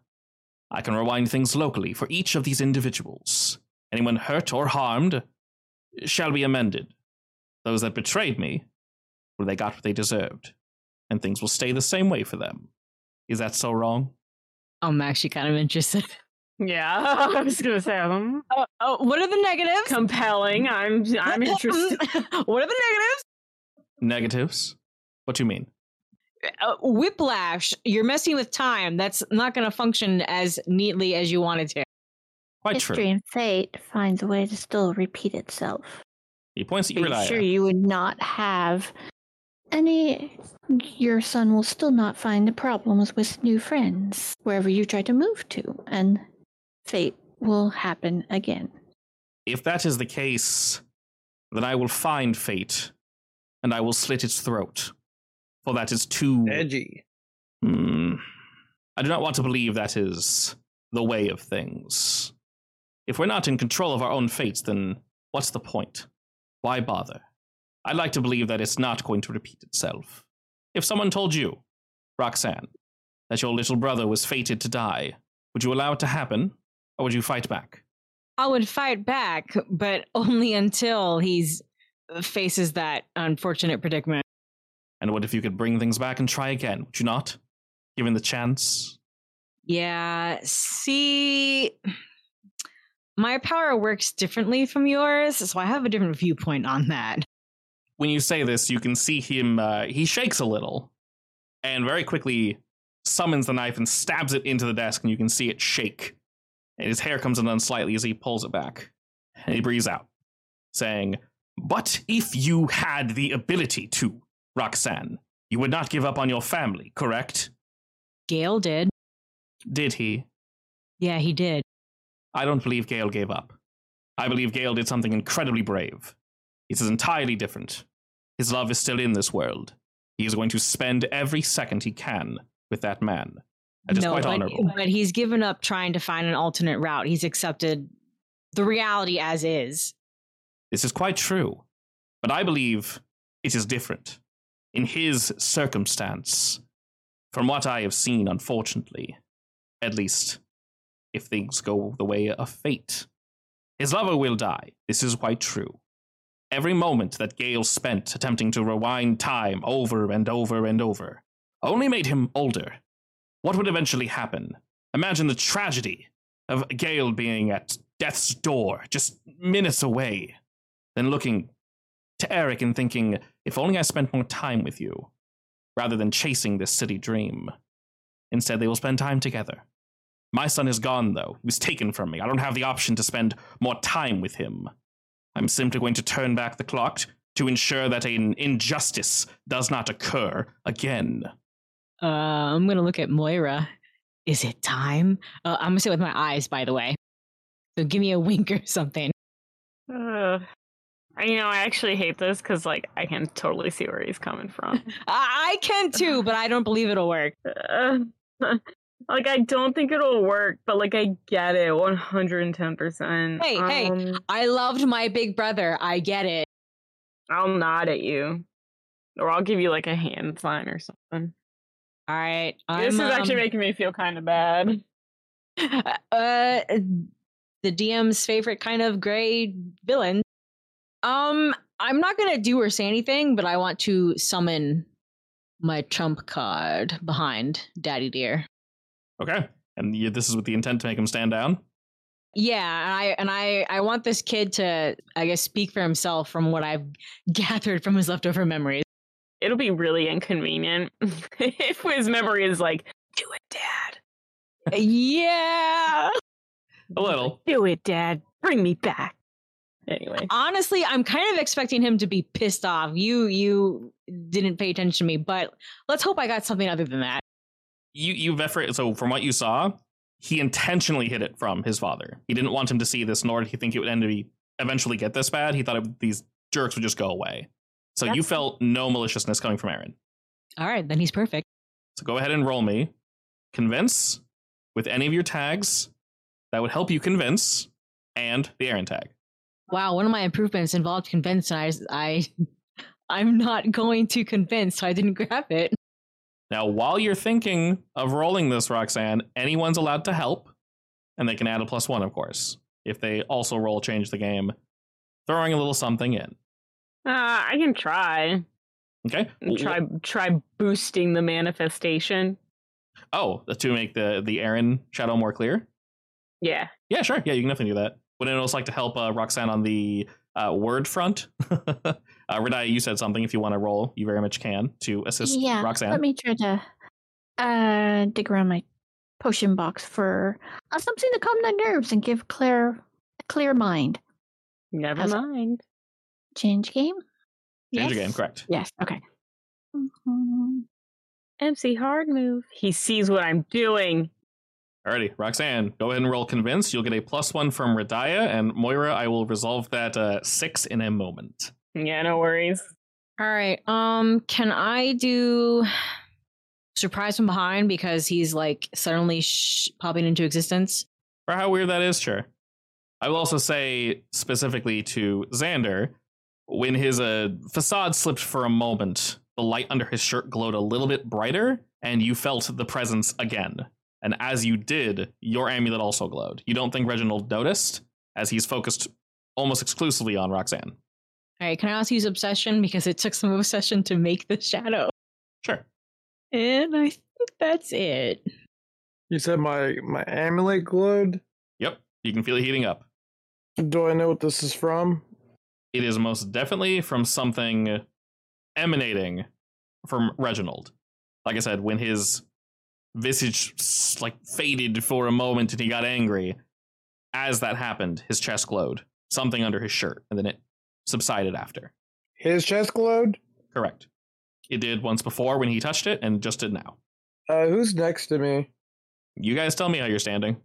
I can rewind things locally for each of these individuals. Anyone hurt or harmed shall be amended. Those that betrayed me, well, they got what they deserved, and things will stay the same way for them. Is that so wrong? I'm actually kind of interested. Yeah, I was gonna say um, Oh, oh, what are the negatives? compelling. I'm I'm interested. what are the negatives? Negatives? What do you mean? Uh, whiplash. You're messing with time. That's not going to function as neatly as you wanted to. Quite History true. and fate finds a way to still repeat itself. He points at you Uriah. sure you would not have any? Your son will still not find the problems with new friends wherever you try to move to, and fate will happen again. If that is the case, then I will find fate, and I will slit its throat. For that is too. Edgy. Hmm. I do not want to believe that is the way of things. If we're not in control of our own fates, then what's the point? Why bother? I'd like to believe that it's not going to repeat itself. If someone told you, Roxanne, that your little brother was fated to die, would you allow it to happen, or would you fight back? I would fight back, but only until he's faces that unfortunate predicament. And what if you could bring things back and try again? Would you not? Given the chance? Yeah, see, my power works differently from yours, so I have a different viewpoint on that. When you say this, you can see him, uh, he shakes a little and very quickly summons the knife and stabs it into the desk, and you can see it shake. And his hair comes undone slightly as he pulls it back. And he breathes out, saying, But if you had the ability to, Roxanne, you would not give up on your family, correct? Gale did. Did he? Yeah, he did. I don't believe Gale gave up. I believe Gale did something incredibly brave. It is entirely different. His love is still in this world. He is going to spend every second he can with that man. That is no, quite but, honorable. but he's given up trying to find an alternate route. He's accepted the reality as is. This is quite true. But I believe it is different. In his circumstance, from what I have seen, unfortunately, at least if things go the way of fate, his lover will die. This is quite true. Every moment that Gale spent attempting to rewind time over and over and over only made him older. What would eventually happen? Imagine the tragedy of Gale being at death's door, just minutes away, then looking to Eric and thinking, if only I spent more time with you, rather than chasing this city dream. Instead, they will spend time together. My son is gone, though. He was taken from me. I don't have the option to spend more time with him. I'm simply going to turn back the clock to ensure that an injustice does not occur again. Uh, I'm gonna look at Moira. Is it time? Uh, I'm gonna say with my eyes, by the way. So give me a wink or something. Uh, you know, I actually hate this because, like, I can totally see where he's coming from. I, I can too, but I don't believe it'll work. Uh, like, I don't think it'll work, but like, I get it, one hundred and ten percent. Hey, hey. I loved my big brother. I get it. I'll nod at you, or I'll give you like a hand sign or something. All right. I'm, this is actually um, making me feel kind of bad. uh, the DM's favorite kind of gray villain. Um, I'm not gonna do or say anything, but I want to summon my trump card behind Daddy Dear. Okay. And you, this is with the intent to make him stand down? Yeah, and I and I I want this kid to I guess speak for himself from what I've gathered from his leftover memories. It'll be really inconvenient if his memory is like, "Do it, Dad. yeah. A little. Do it, Dad. Bring me back." Anyway, Honestly, I'm kind of expecting him to be pissed off. You you didn't pay attention to me, but let's hope I got something other than that. You, you've effort, so from what you saw, he intentionally hid it from his father. He didn't want him to see this, nor did he think it would end up eventually get this bad. He thought it, these jerks would just go away. So you felt no maliciousness coming from Aaron. All right, then he's perfect. So go ahead and roll me. Convince with any of your tags that would help you convince, and the Aaron tag. Wow, one of my improvements involved convince, and I, I, I'm not going to convince, so I didn't grab it. Now, while you're thinking of rolling this, Roxanne, anyone's allowed to help, and they can add a plus one, of course, if they also roll change the game, throwing a little something in. Uh, I can try. Okay. Try try boosting the manifestation. Oh, to make the the Aaron shadow more clear. Yeah. Yeah, sure. Yeah, you can definitely do that. Would anyone else like to help uh, Roxanne on the uh, word front? uh, Redai, you said something. If you want to roll, you very much can to assist yeah, Roxanne. let me try to uh, dig around my potion box for uh, something to calm the nerves and give Claire a clear mind. Never How's mind. Change game? Change yes. game, correct? Yes, okay. Mhm. MC hard move. He sees what I'm doing. Alrighty, Roxanne, go ahead and roll convince. You'll get a plus one from Redaya, and Moira, I will resolve that uh, six in a moment. Yeah, no worries. All right. Um, can I do? surprise from behind because he's like suddenly sh- popping into existence? For how weird that is, sure. I will also say specifically to Xander, when his uh, facade slipped for a moment, the light under his shirt glowed a little bit brighter, and you felt the presence again. And as you did, your amulet also glowed. You don't think Reginald noticed, as he's focused almost exclusively on Roxanne. All right, can I also use obsession because it took some obsession to make the shadow? Sure. And I think that's it. You said my my amulet glowed. Yep. You can feel it heating up. Do I know what this is from? It is most definitely from something emanating from Reginald. Like I said, when his visage like faded for a moment and he got angry, as that happened, his chest glowed. Something under his shirt, and then it subsided after. His chest glowed. Correct. It did once before when he touched it, and just did now. Uh, who's next to me? You guys tell me how you're standing.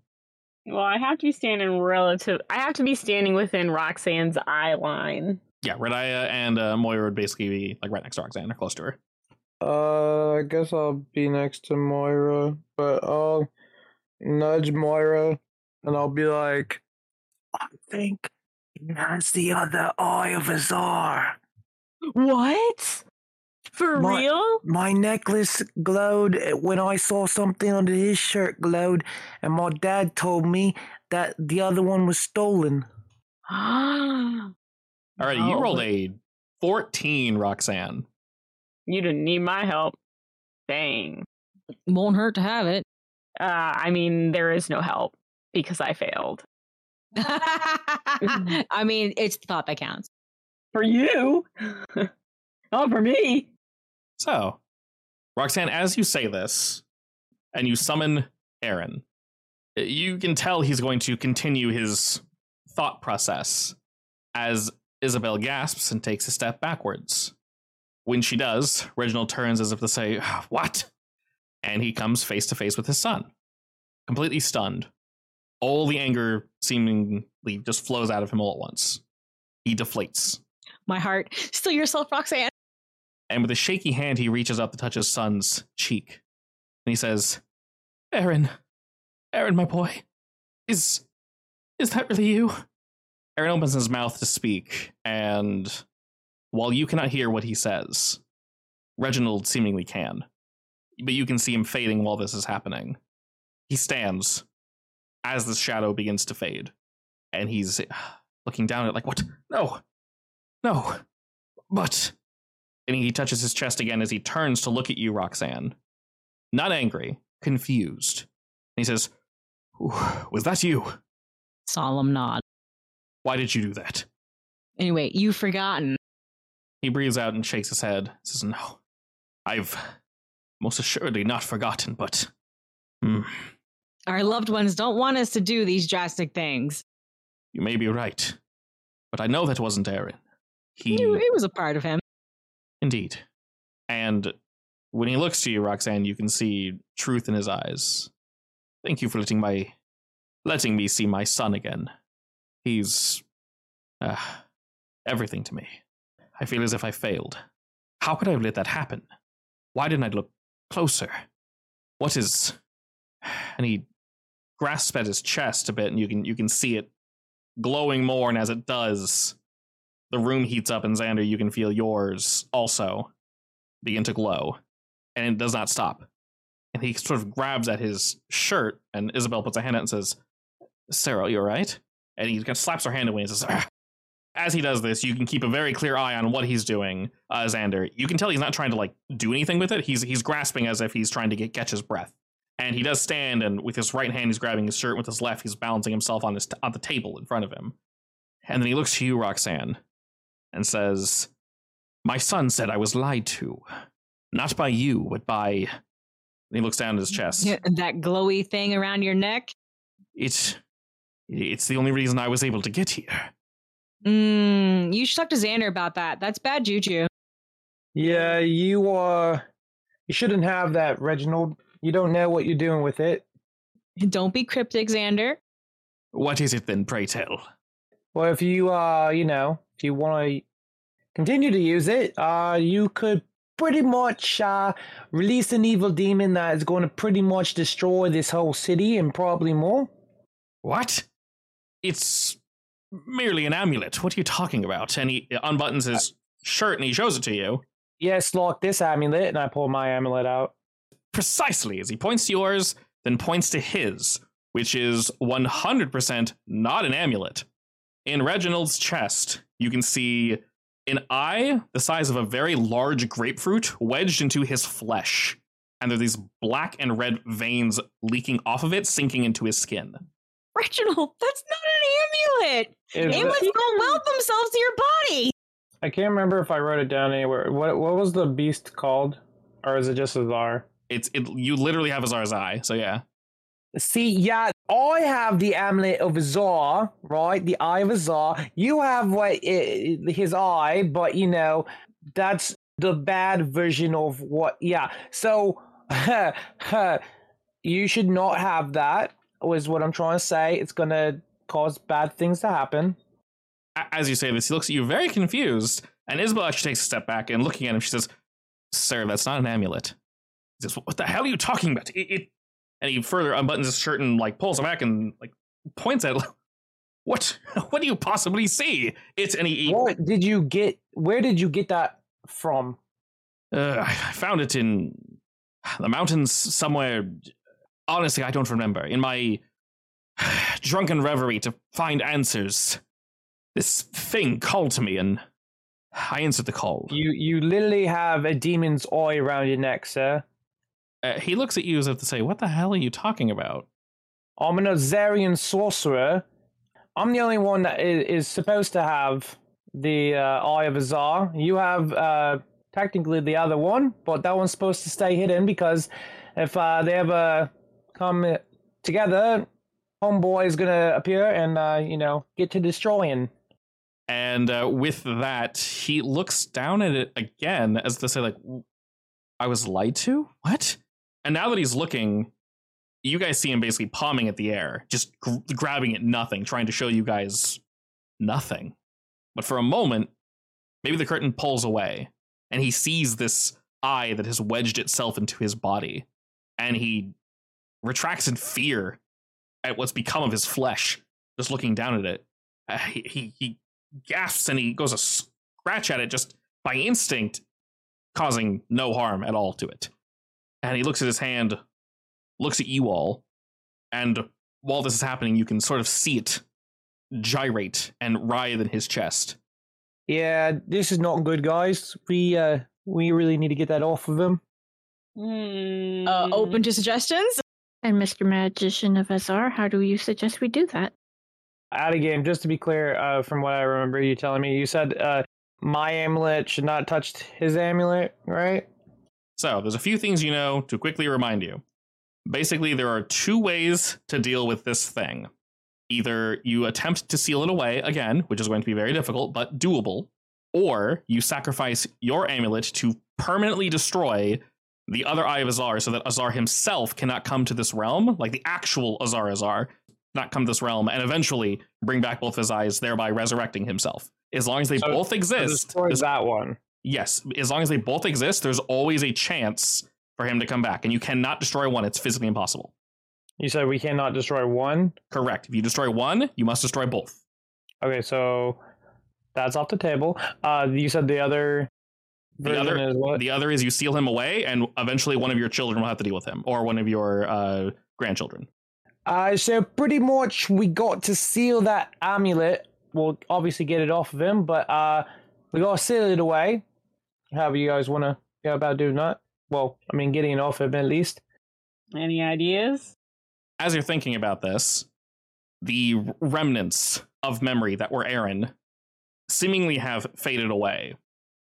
Well, I have to be standing relative. I have to be standing within Roxanne's eye line. Yeah, Redaya and uh, Moira would basically be like right next to Roxanne or close to her. Uh, I guess I'll be next to Moira, but I'll nudge Moira and I'll be like, I think he has the other eye of Azar. What? For My- real? My necklace glowed when I saw something under his shirt glowed, and my dad told me that the other one was stolen. All right, you Oh, rolled but- a 14, Roxanne. You didn't need my help. Dang. Won't hurt to have it. Uh, I mean, there is no help because I failed. I mean, it's the thought that counts. For you? Not for me. So, Roxanne, as you say this, and you summon Aaron, uh, you can tell he's going to continue his thought process as Isabel gasps and takes a step backwards. When she does, Reginald turns as if to say, ah, What? And he comes face to face with his son, completely stunned. All the anger seemingly just flows out of him all at once. He deflates. My heart. Still yourself, Roxanne. And with a shaky hand he reaches up to touch his son's cheek. And he says aaron aaron my boy is is that really you? Aaron opens his mouth to speak and while you cannot hear what he says reginald seemingly can but you can see him fading while this is happening. He stands as the shadow begins to fade and he's looking down at it like what? No. No. But and he touches his chest again as he turns to look at you, Roxanne. Not angry, confused. And he says, Was that you? Solemn nod. Why did you do that? Anyway, you've forgotten. He breathes out and shakes his head. Says, No, I've most assuredly not forgotten, but. Hmm, Our loved ones don't want us to do these drastic things. you may be right. But I know that wasn't Aaron. He. It was a part of him. Indeed. And when he looks to you, Roxanne, you can see truth in his eyes. Thank you for letting my letting me see my son again. He's uh, everything to me. I feel as if I failed. How could I have let that happen? Why didn't I look closer? What is and he grasps at his chest a bit and you can you can see it glowing more and as it does the room heats up and Xander, you can feel yours also begin to glow. And it does not stop. And he sort of grabs at his shirt, and Isabel puts a hand out and says, Sarah, you alright? And he kind of slaps her hand away and says, "Ah." As he does this, you can keep a very clear eye on what he's doing, uh, Xander. You can tell he's not trying to like do anything with it. He's he's grasping as if he's trying to get catch his breath. And he does stand, and with his right hand, he's grabbing his shirt. With his left, he's balancing himself on his t- on the table in front of him. And then he looks to you, Roxanne, and says, My son said I was lied to. Not by you, but by. And he looks down at his chest. Yeah, that glowy thing around your neck. It. It's the only reason I was able to get here. Mm, you should talk to Xander about that. That's bad juju. Yeah, you uh, you shouldn't have that, Reginald. You don't know what you're doing with it. Don't be cryptic, Xander. What is it then, pray tell? Well, if you uh, you know, if you want to continue to use it, uh, you could pretty much uh, release an evil demon that is going to pretty much destroy this whole city and probably more. What? It's merely an amulet. What are you talking about? And he unbuttons his shirt and he shows it to you. Yes, like this amulet, and I pull my amulet out. Precisely as he points to yours, then points to his, which is 100% not an amulet. In Reginald's chest, you can see an eye the size of a very large grapefruit wedged into his flesh. And there are these black and red veins leaking off of it, sinking into his skin. Reginald, that's not an amulet. Is Amulets it- don't weld themselves to your body. I can't remember if I wrote it down anywhere. What what was the beast called, or is it just Azar? It's it. You literally have Azar's eye, so yeah. See, yeah, I have the amulet of Azar, right? The eye of Azar. You have what his eye, but you know that's the bad version of what. Yeah, so you should not have that. Was what I'm trying to say. It's gonna cause bad things to happen. As you say this, he looks at you very confused, and Isabel actually takes a step back and looking at him, she says, "Sir, that's not an amulet." He says, "What the hell are you talking about?" It, it and he further unbuttons his shirt and like pulls it back and like points at. What? What do you possibly see? It's any. What did you get? Where did you get that from? Uh, I found it in the mountains somewhere. Honestly, I don't remember. In my drunken reverie to find answers, this thing called to me, and I answered the call. You you literally have a demon's eye around your neck, sir. Uh, he looks at you as if to say, "What the hell are you talking about?" I'm an Azarian sorcerer. I'm the only one that is, is supposed to have the uh, Eye of Azar. You have uh, technically the other one, but that one's supposed to stay hidden because if uh, they ever come together, Homeboy is gonna appear and uh, you know get to destroying. And uh, with that, he looks down at it again as to say, like, I was lied to? What? And now that he's looking, you guys see him basically palming at the air, just gr- grabbing at nothing, trying to show you guys nothing. But for a moment, maybe the curtain pulls away, and he sees this eye that has wedged itself into his body, and he retracts in fear at what's become of his flesh, just looking down at it. Uh, he, he he gasps and he goes to scratch at it just by instinct, causing no harm at all to it. And he looks at his hand, looks at you all, and while this is happening, you can sort of see it gyrate and writhe in his chest. Yeah, this is not good, guys. We uh we really need to get that off of him. Uh, open to suggestions. And Mr. Magician of Azar, how do you suggest we do that? Out of game, just to be clear, uh, from what I remember you telling me, you said uh, my amulet should not touch his amulet, right? So, there's a few things you know to quickly remind you. Basically, there are two ways to deal with this thing. Either you attempt to seal it away again, which is going to be very difficult, but doable, or you sacrifice your amulet to permanently destroy the other Eye of Azar so that Azar himself cannot come to this realm, like the actual Azar Azar, not come to this realm, and eventually bring back both his eyes, thereby resurrecting himself. As long as they So- both So exist, destroy this- that one. Yes, as long as they both exist, there's always a chance for him to come back, and you cannot destroy one. It's physically impossible. You said we cannot destroy one. Correct. If you destroy one, you must destroy both. Okay, so that's off the table. Uh, you said the other The other- is what? The other is you seal him away, and eventually one of your children will have to deal with him, or one of your uh, grandchildren. Uh, so pretty much we got to seal that amulet. We'll obviously get it off of him, but uh, we got to seal it away. However, you guys want to go about doing that? Well, I mean, getting it off him at least. Any ideas? As you're thinking about this, the remnants of memory that were Aaron seemingly have faded away.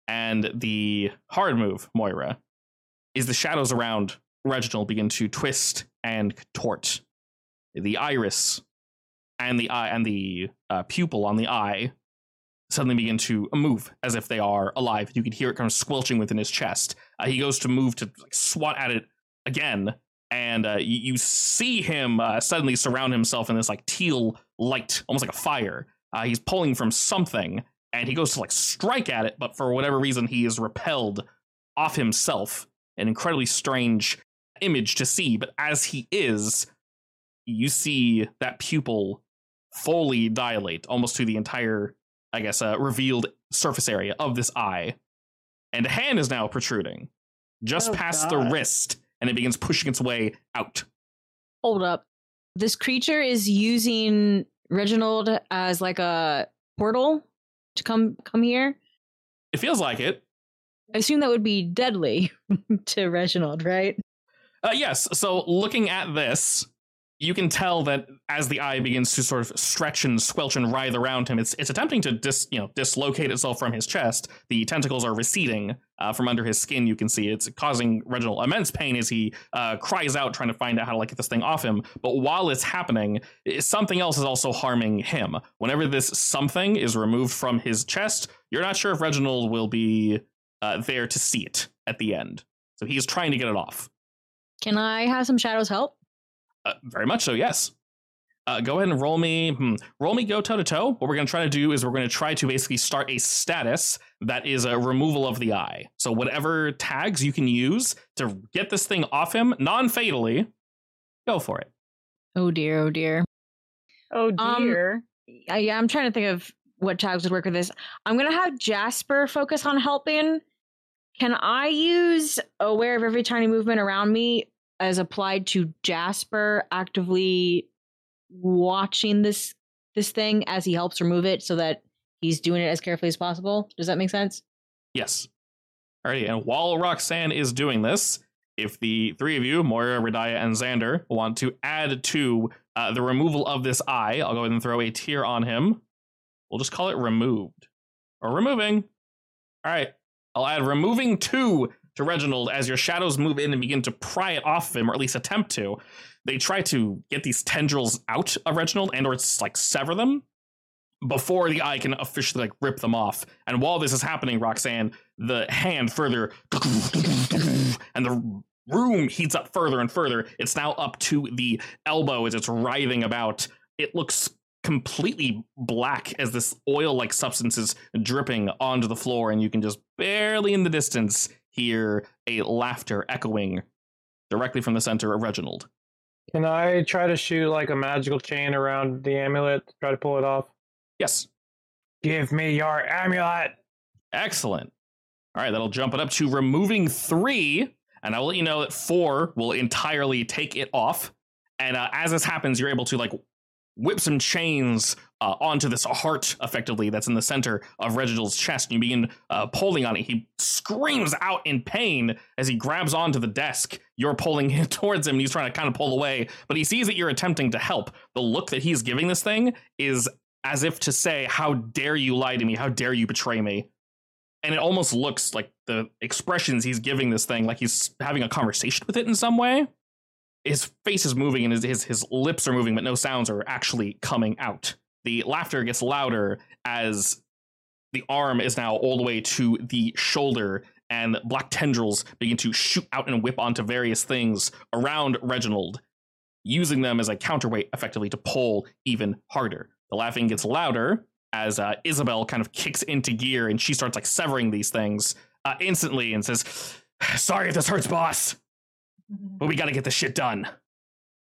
And the hard move, Moira, is the shadows around Reginald begin to twist and contort. The iris and the eye and the uh, pupil on the eye suddenly begin to move as if they are alive. You can hear it kind of squelching within his chest. Uh, he goes to move to like, swat at it again, and uh, you, you see him uh, suddenly surround himself in this like teal light, almost like a fire. Uh, he's pulling from something, and he goes to like strike at it, but for whatever reason, he is repelled off himself. An incredibly strange image to see, but as he is, you see that pupil fully dilate almost to the entire, I guess, uh, revealed surface area of this eye. And a hand is now protruding just Oh, past the wrist, and it begins pushing its way out. Hold up. This creature is using Reginald as like a portal to come come here. It feels like it. I assume that would be deadly to Reginald, right? Uh, yes. So looking at this, you can tell that as the eye begins to sort of stretch and squelch and writhe around him, it's it's attempting to dis you know dislocate itself from his chest. The tentacles are receding uh, from under his skin. You can see it's causing Reginald immense pain as he uh, cries out, trying to find out how to like get this thing off him. But while it's happening, something else is also harming him. Whenever this something is removed from his chest, you're not sure if Reginald will be uh, there to see it at the end. So he's trying to get it off. Can I have some shadows help? Uh, very much so, yes. Uh, go ahead and roll me. Hmm, roll me go toe to toe. What we're going to try to do is we're going to try to basically start a status that is a removal of the eye. So whatever tags you can use to get this thing off him non fatally, go for it. Oh dear, oh dear. Oh Um, dear. I, yeah, I'm trying to think of what tags would work with this. I'm gonna have Jasper focus on helping. Can I use aware of every tiny movement around me as applied to Jasper actively watching this this thing as he helps remove it so that he's doing it as carefully as possible? Does that make sense? Yes. Alrighty, and while Roxanne is doing this, if the three of you, Moira, Radia, and Xander, want to add to uh, the removal of this eye, I'll go ahead and throw a tier on him. We'll just call it removed. Or removing. Alright, I'll add removing two to Reginald as your shadows move in and begin to pry it off of him, or at least attempt to. They try to get these tendrils out of Reginald and or it's like sever them before the eye can officially like rip them off. And while this is happening, Roxanne, the hand further and the room heats up further and further. It's now up to the elbow as it's writhing about. It looks completely black as this oil like substance is dripping onto the floor, and you can just barely in the distance hear a laughter echoing directly from the center of Reginald. Can I try to shoot like a magical chain around the amulet to try to pull it off? Yes, Give me your amulet. Excellent. All right, that'll jump it up to removing three, and I will let you know that four will entirely take it off. And uh, as this happens, you're able to like whip some chains uh, onto this heart, effectively, that's in the center of Reginald's chest. And you begin uh, pulling on it. He screams out in pain as he grabs onto the desk. You're pulling him towards him, and he's trying to kind of pull away, but he sees that you're attempting to help. The look that he's giving this thing is as if to say, How dare you lie to me? How dare you betray me? And it almost looks like the expressions he's giving this thing, like he's having a conversation with it in some way. His face is moving and his, his, his lips are moving, but no sounds are actually coming out. The laughter gets louder as the arm is now all the way to the shoulder, and black tendrils begin to shoot out and whip onto various things around Reginald, using them as a counterweight effectively to pull even harder. The laughing gets louder as uh, Isabel kind of kicks into gear and she starts like severing these things uh, instantly and says, Sorry if this hurts, boss, but we gotta get this shit done.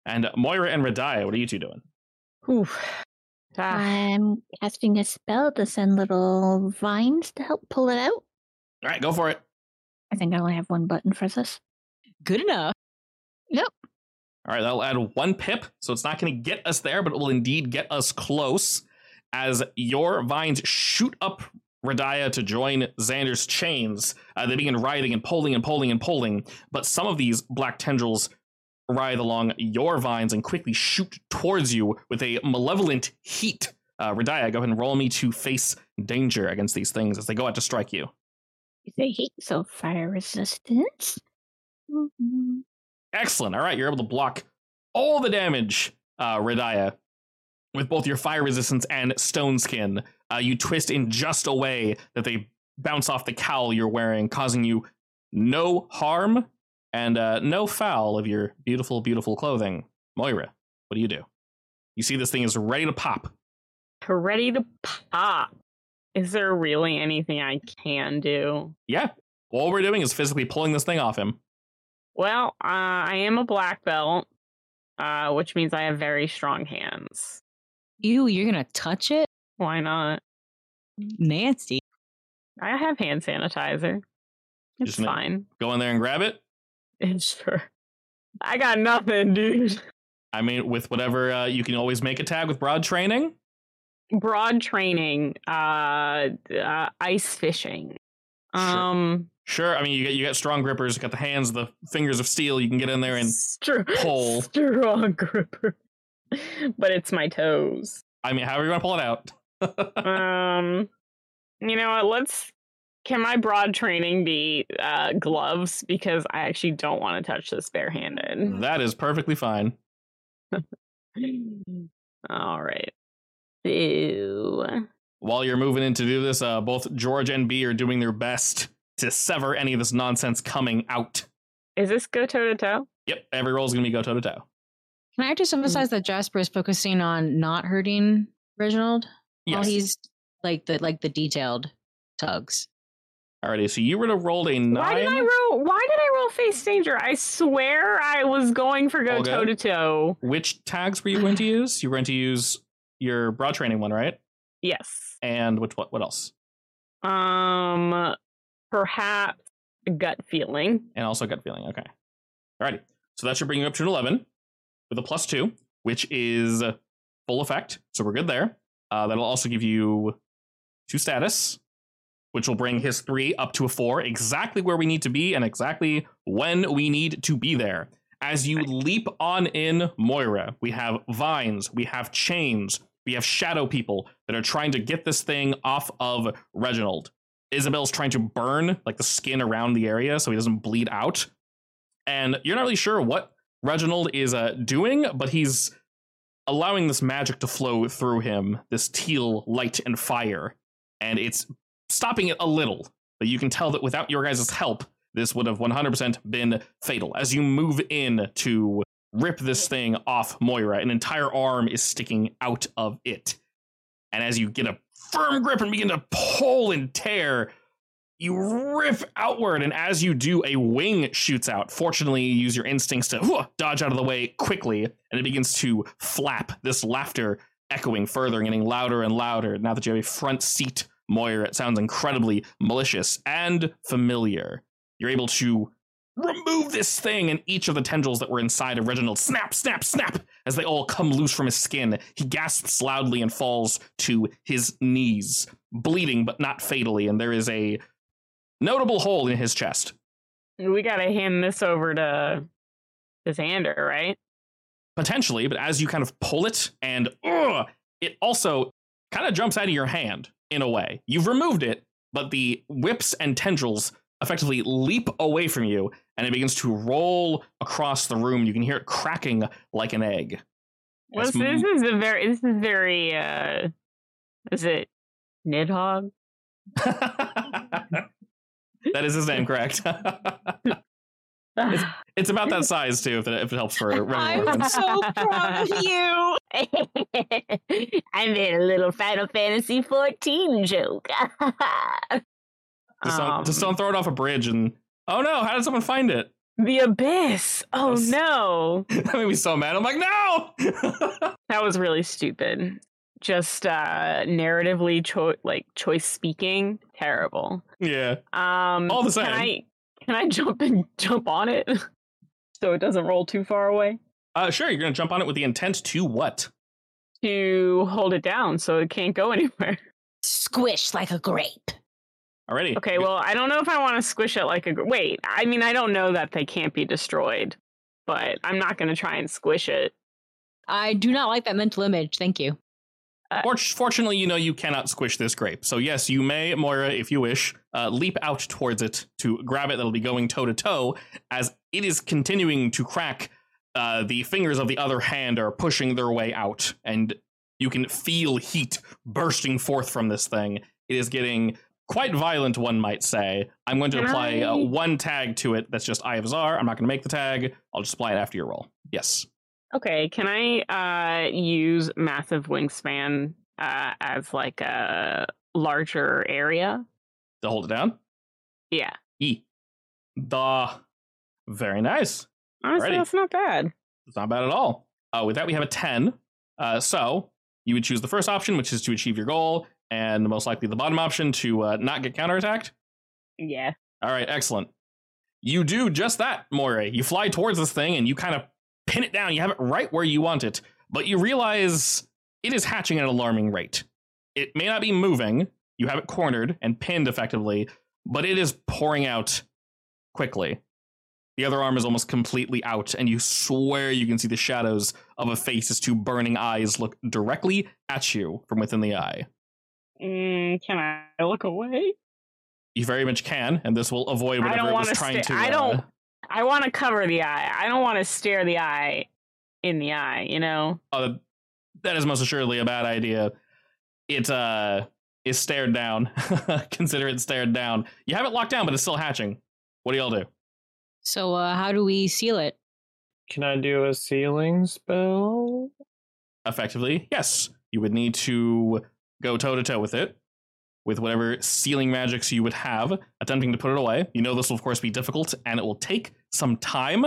And Moira and Radia, what are you two doing? Ah, I'm casting a spell to send little vines to help pull it out. All right, go for it. I think I only have one button for this. Good enough. Nope. All right, that'll add one pip, so it's not going to get us there, but it will indeed get us close as your vines shoot up Radia to join Xander's chains. Uh, they begin writhing and pulling and pulling and pulling, but some of these black tendrils writhe along your vines and quickly shoot towards you with a malevolent heat. Uh, Radia, go ahead and roll me to face danger against these things as they go out to strike you. They heat, so fire resistance. Mhm. Excellent. All right, you're able to block all the damage, uh, Radia, with both your fire resistance and stone skin. Uh, you twist in just a way that they bounce off the cowl you're wearing, causing you no harm and uh, no foul of your beautiful, beautiful clothing. Moira, what do you do? You see this thing is ready to pop. ready to pop. Is there really anything I can do? Yeah, All we're doing is physically pulling this thing off him. Well, uh, I am a black belt, uh, which means I have very strong hands. You, you're gonna touch it? Why not? Nancy. I have hand sanitizer. It's fine. Go in there and grab it. Sure. I got nothing, dude. I mean, with whatever uh, you can always make a tag with broad training. Broad training, uh, uh ice fishing. Sure. Um, Sure. I mean, you get you got strong grippers. You got the hands, the fingers of steel. You can get in there and str- pull. strong gripper. but it's my toes. I mean, however you want to pull it out. Um, you know what? Let's. Can my broad training be uh, gloves? Because I actually don't want to touch this barehanded. that is perfectly fine. All right. Ew. While you're moving in to do this, uh, both George and B are doing their best to sever any of this nonsense coming out. Is this go toe to toe? Yep, every roll is going to be go toe to toe. Can I just emphasize that Jasper is focusing on not hurting Reginald while he's like the like the detailed tugs? Alrighty, so you were to roll a nine. Why did I roll? Why did I roll face danger? I swear I was going for go toe to toe. Which tags were you going to use? You were going to use your broad training one, right? Yes. And which what what else? Um, perhaps gut feeling. And also gut feeling. Okay. Alrighty. So that should bring you up to an eleven with a plus two, which is full effect. So we're good there. Uh, that'll also give you two status, which will bring his three up to a four, exactly where we need to be and exactly when we need to be there. As you leap on in Moira, we have vines, we have chains, we have shadow people that are trying to get this thing off of Reginald. Isabel's trying to burn like the skin around the area so he doesn't bleed out. And you're not really sure what Reginald is uh, doing, but he's allowing this magic to flow through him, this teal light and fire, and it's stopping it a little. But you can tell that without your guys' help, this would have 100% been fatal. As you move in to rip this thing off Moira, an entire arm is sticking out of it. And as you get a firm grip and begin to pull and tear, you rip outward, and as you do, a wing shoots out. Fortunately, you use your instincts to dodge out of the way quickly, and it begins to flap. This laughter echoing further getting louder and louder. Now that you have a front seat, Moira, it sounds incredibly malicious and familiar. You're able to remove this thing, and each of the tendrils that were inside of Reginald snap, snap, snap as they all come loose from his skin. He gasps loudly and falls to his knees, bleeding but not fatally, and there is a notable hole in his chest. We gotta hand this over to to Xander, right? Potentially, but as you kind of pull it and ugh, it also kind of jumps out of your hand in a way. You've removed it, but the whips and tendrils effectively leap away from you and it begins to roll across the room. You can hear it cracking like an egg. Well, As this, m- is a very this is very uh is it Nidhogg? that is his name, correct? it's about that size too, if it, if it helps for I'm so proud of you. I made a little Final Fantasy 14 joke. Just don't, just Um, don't throw it off a bridge and oh no, how did someone find it? The abyss. Oh Yes. no. that made me so mad. I'm like, no. That was really stupid. Just uh narratively cho- like choice speaking, terrible. yeah. Um All the same. Can I can I jump and jump on it so it doesn't roll too far away? Uh, sure. You're gonna jump on it with the intent to what? To hold it down so it can't go anywhere. Squish like a grape. Already. Okay, well, I don't know if I want to squish it like a. gr- Wait, I mean, I don't know that they can't be destroyed, but I'm not going to try and squish it. I do not like that mental image. Thank you. Fort- fortunately, you know you cannot squish this grape. So yes, you may, Moira, if you wish, uh, leap out towards it to grab it. That'll be going toe to toe as it is continuing to crack. Uh, the fingers of the other hand are pushing their way out, and you can feel heat bursting forth from this thing. It is getting quite violent, one might say. I'm going to apply uh, I- one tag to it. That's just Eye of Zar. I'm not going to make the tag. I'll just apply it after your roll. Yes. Okay, can I uh, use massive wingspan uh, as like a larger area? To hold it down. Yeah. E. The. Very nice. Honestly, Alrighty. that's not bad. It's not bad at all. Uh, with that, we have a 10. Uh, so you would choose the first option, which is to achieve your goal, and most likely the bottom option to uh, not get counterattacked. Yeah. All right, excellent. You do just that, Moira. You fly towards this thing and you kind of pin it down. You have it right where you want it, but you realize it is hatching at an alarming rate. It may not be moving. You have it cornered and pinned effectively, but it is pouring out quickly. The other arm is almost completely out, and you swear you can see the shadows of a face as two burning eyes look directly at you from within the eye. Mm, can I look away? You very much can, and this will avoid whatever it was trying sta- to. I uh, don't- I want to cover the eye. I don't want to stare the eye in the eye. You know. uh, that is most assuredly a bad idea. It uh is stared down. Consider it stared down. You have it locked down, but it's still hatching. What do y'all do? So, uh, how do we seal it? Can I do a sealing spell? Effectively, yes. You would need to go toe to toe with it, with whatever sealing magics you would have, attempting to put it away. You know this will of course be difficult, and it will take some time.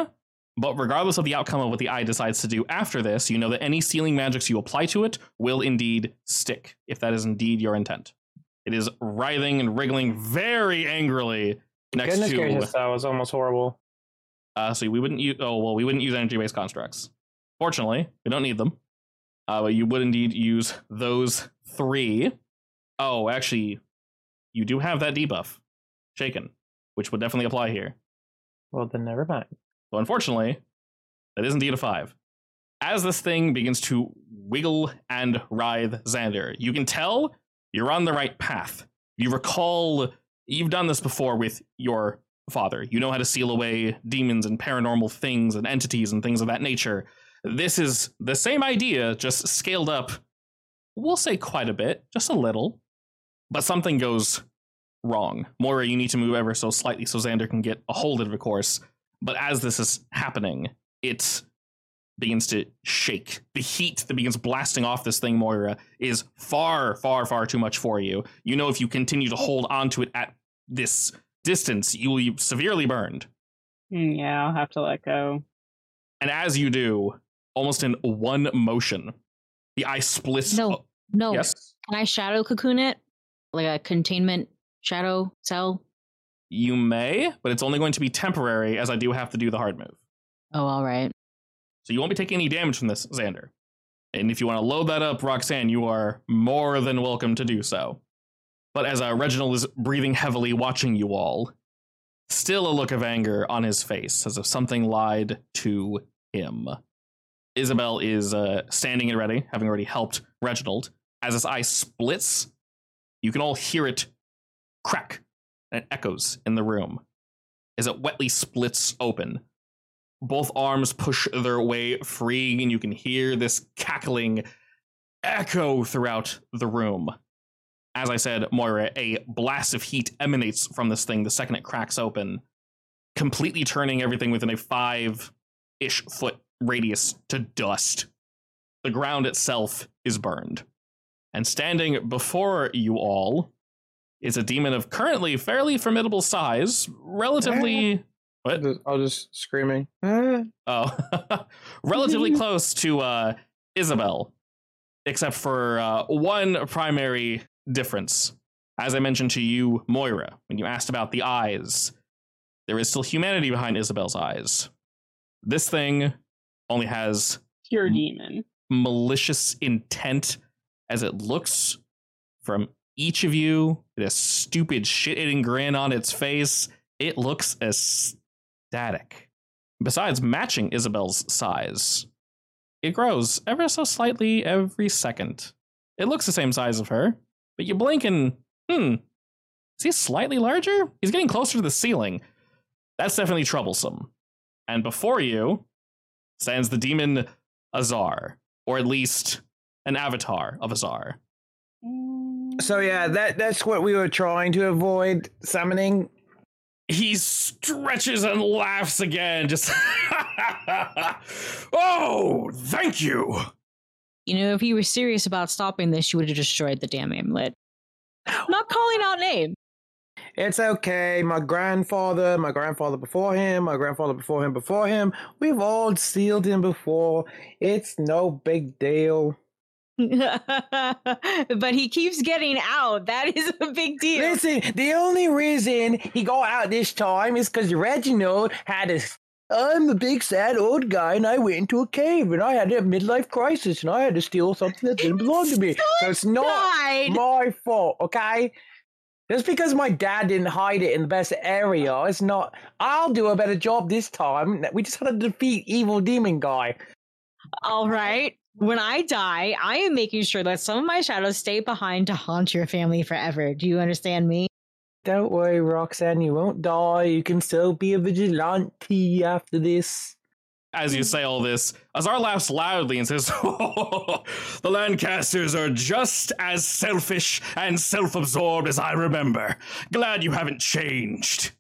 But regardless of the outcome of what the eye decides to do after this, you know that any sealing magics you apply to it will indeed stick, if that is indeed your intent. It is writhing and wriggling very angrily next Goodness to. gracious, that was almost horrible. Uh, so we wouldn't use. Oh well, we wouldn't use energy-based constructs. Fortunately, we don't need them. Uh, but you would indeed use those three. Oh, actually, you do have that debuff, shaken, which would definitely apply here. Well, then never mind. So unfortunately, that is indeed a five. As this thing begins to wiggle and writhe Xander, you can tell you're on the right path. You recall you've done this before with your father. You know how to seal away demons and paranormal things and entities and things of that nature. This is the same idea, just scaled up, we'll say quite a bit, just a little. But something goes wrong. Moira, you need to move ever so slightly so Xander can get a hold of it, of course. But as this is happening, it begins to shake. The heat that begins blasting off this thing, Moira, is far, far, far too much for you. You know, if you continue to hold onto it at this distance, you will be severely burned. Mm, yeah, I'll have to let go. And as you do, almost in one motion, the eye splits. No. No. Yes, Can I shadow cocoon it? Like a containment shadow cell? you may, but it's only going to be temporary, as I do have to do the hard move. Oh, all right. So you won't be taking any damage from this, Xander. And if you want to load that up, Roxanne, you are more than welcome to do so. But as uh, Reginald is breathing heavily, watching you all, still a look of anger on his face, as if something lied to him. Isabel is uh, standing and ready, having already helped Reginald. As his eye splits, you can all hear it crack, and it echoes in the room as it wetly splits open both arms push their way free, and you can hear this cackling echo throughout the room. As I said, Moira, a blast of heat emanates from this thing the second it cracks open, completely turning everything within a five ish foot radius to dust. The ground itself is burned. And standing before you all is a demon of currently fairly formidable size, relatively. I'll What? just, I'll just screaming. Oh, relatively close to uh, Isabel, except for uh, one primary difference. As I mentioned to you, Moira, when you asked about the eyes, there is still humanity behind Isabel's eyes. This thing only has Pure demon. malicious intent as it looks from each of you. It has stupid shit eating grin on its face. It looks ecstatic. Besides matching Isabel's size, it grows ever so slightly every second. It looks the same size of her, but you blink and, hmm, is he slightly larger? He's getting closer to the ceiling. That's definitely troublesome. And before you stands the demon Azar, or at least an avatar of Azar. Mm, So yeah, that that's what we were trying to avoid summoning. He stretches and laughs again, just. oh, thank you. You know, if you were serious about stopping this, you would have destroyed the damn amulet. Not calling out name. It's okay. My grandfather, my grandfather before him, my grandfather before him, before him. We've all sealed him before. It's no big deal. but he keeps getting out. That is a big deal. Listen, the only reason he got out this time is because Reginald had a. I'm a big sad old guy, and I went into a cave, and I had a midlife crisis, and I had to steal something that didn't belong to me. So it's not died. my fault, okay? Just because my dad didn't hide it in the best area, it's not. I'll do a better job this time. We just had to defeat evil demon guy. All right. When I die, I am making sure that some of my shadows stay behind to haunt your family forever. Do you understand me? Don't worry, Roxanne, you won't die. You can still be a vigilante after this. As you say all this, Azar laughs loudly and says, The Lancasters are just as selfish and self absorbed as I remember. Glad you haven't changed.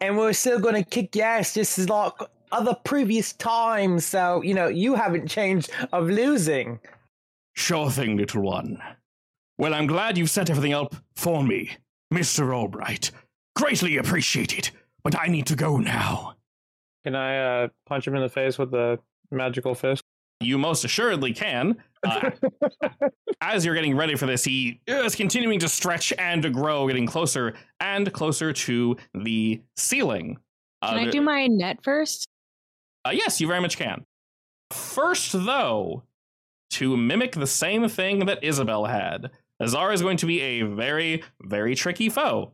And we're still gonna kick your ass just as like other previous times, so you know, you haven't changed of losing. Sure thing, little one. Well, I'm glad you've set everything up for me, Mr. Albright. Greatly appreciated, but I need to go now. Can I uh, punch him in the face with the magical fist? You most assuredly can. Uh, as you're getting ready for this, he is continuing to stretch and to grow, getting closer and closer to the ceiling. Uh, Can I do my net first? Uh, yes, you very much can. First, though, to mimic the same thing that Isabel had, Azar is going to be a very, very tricky foe.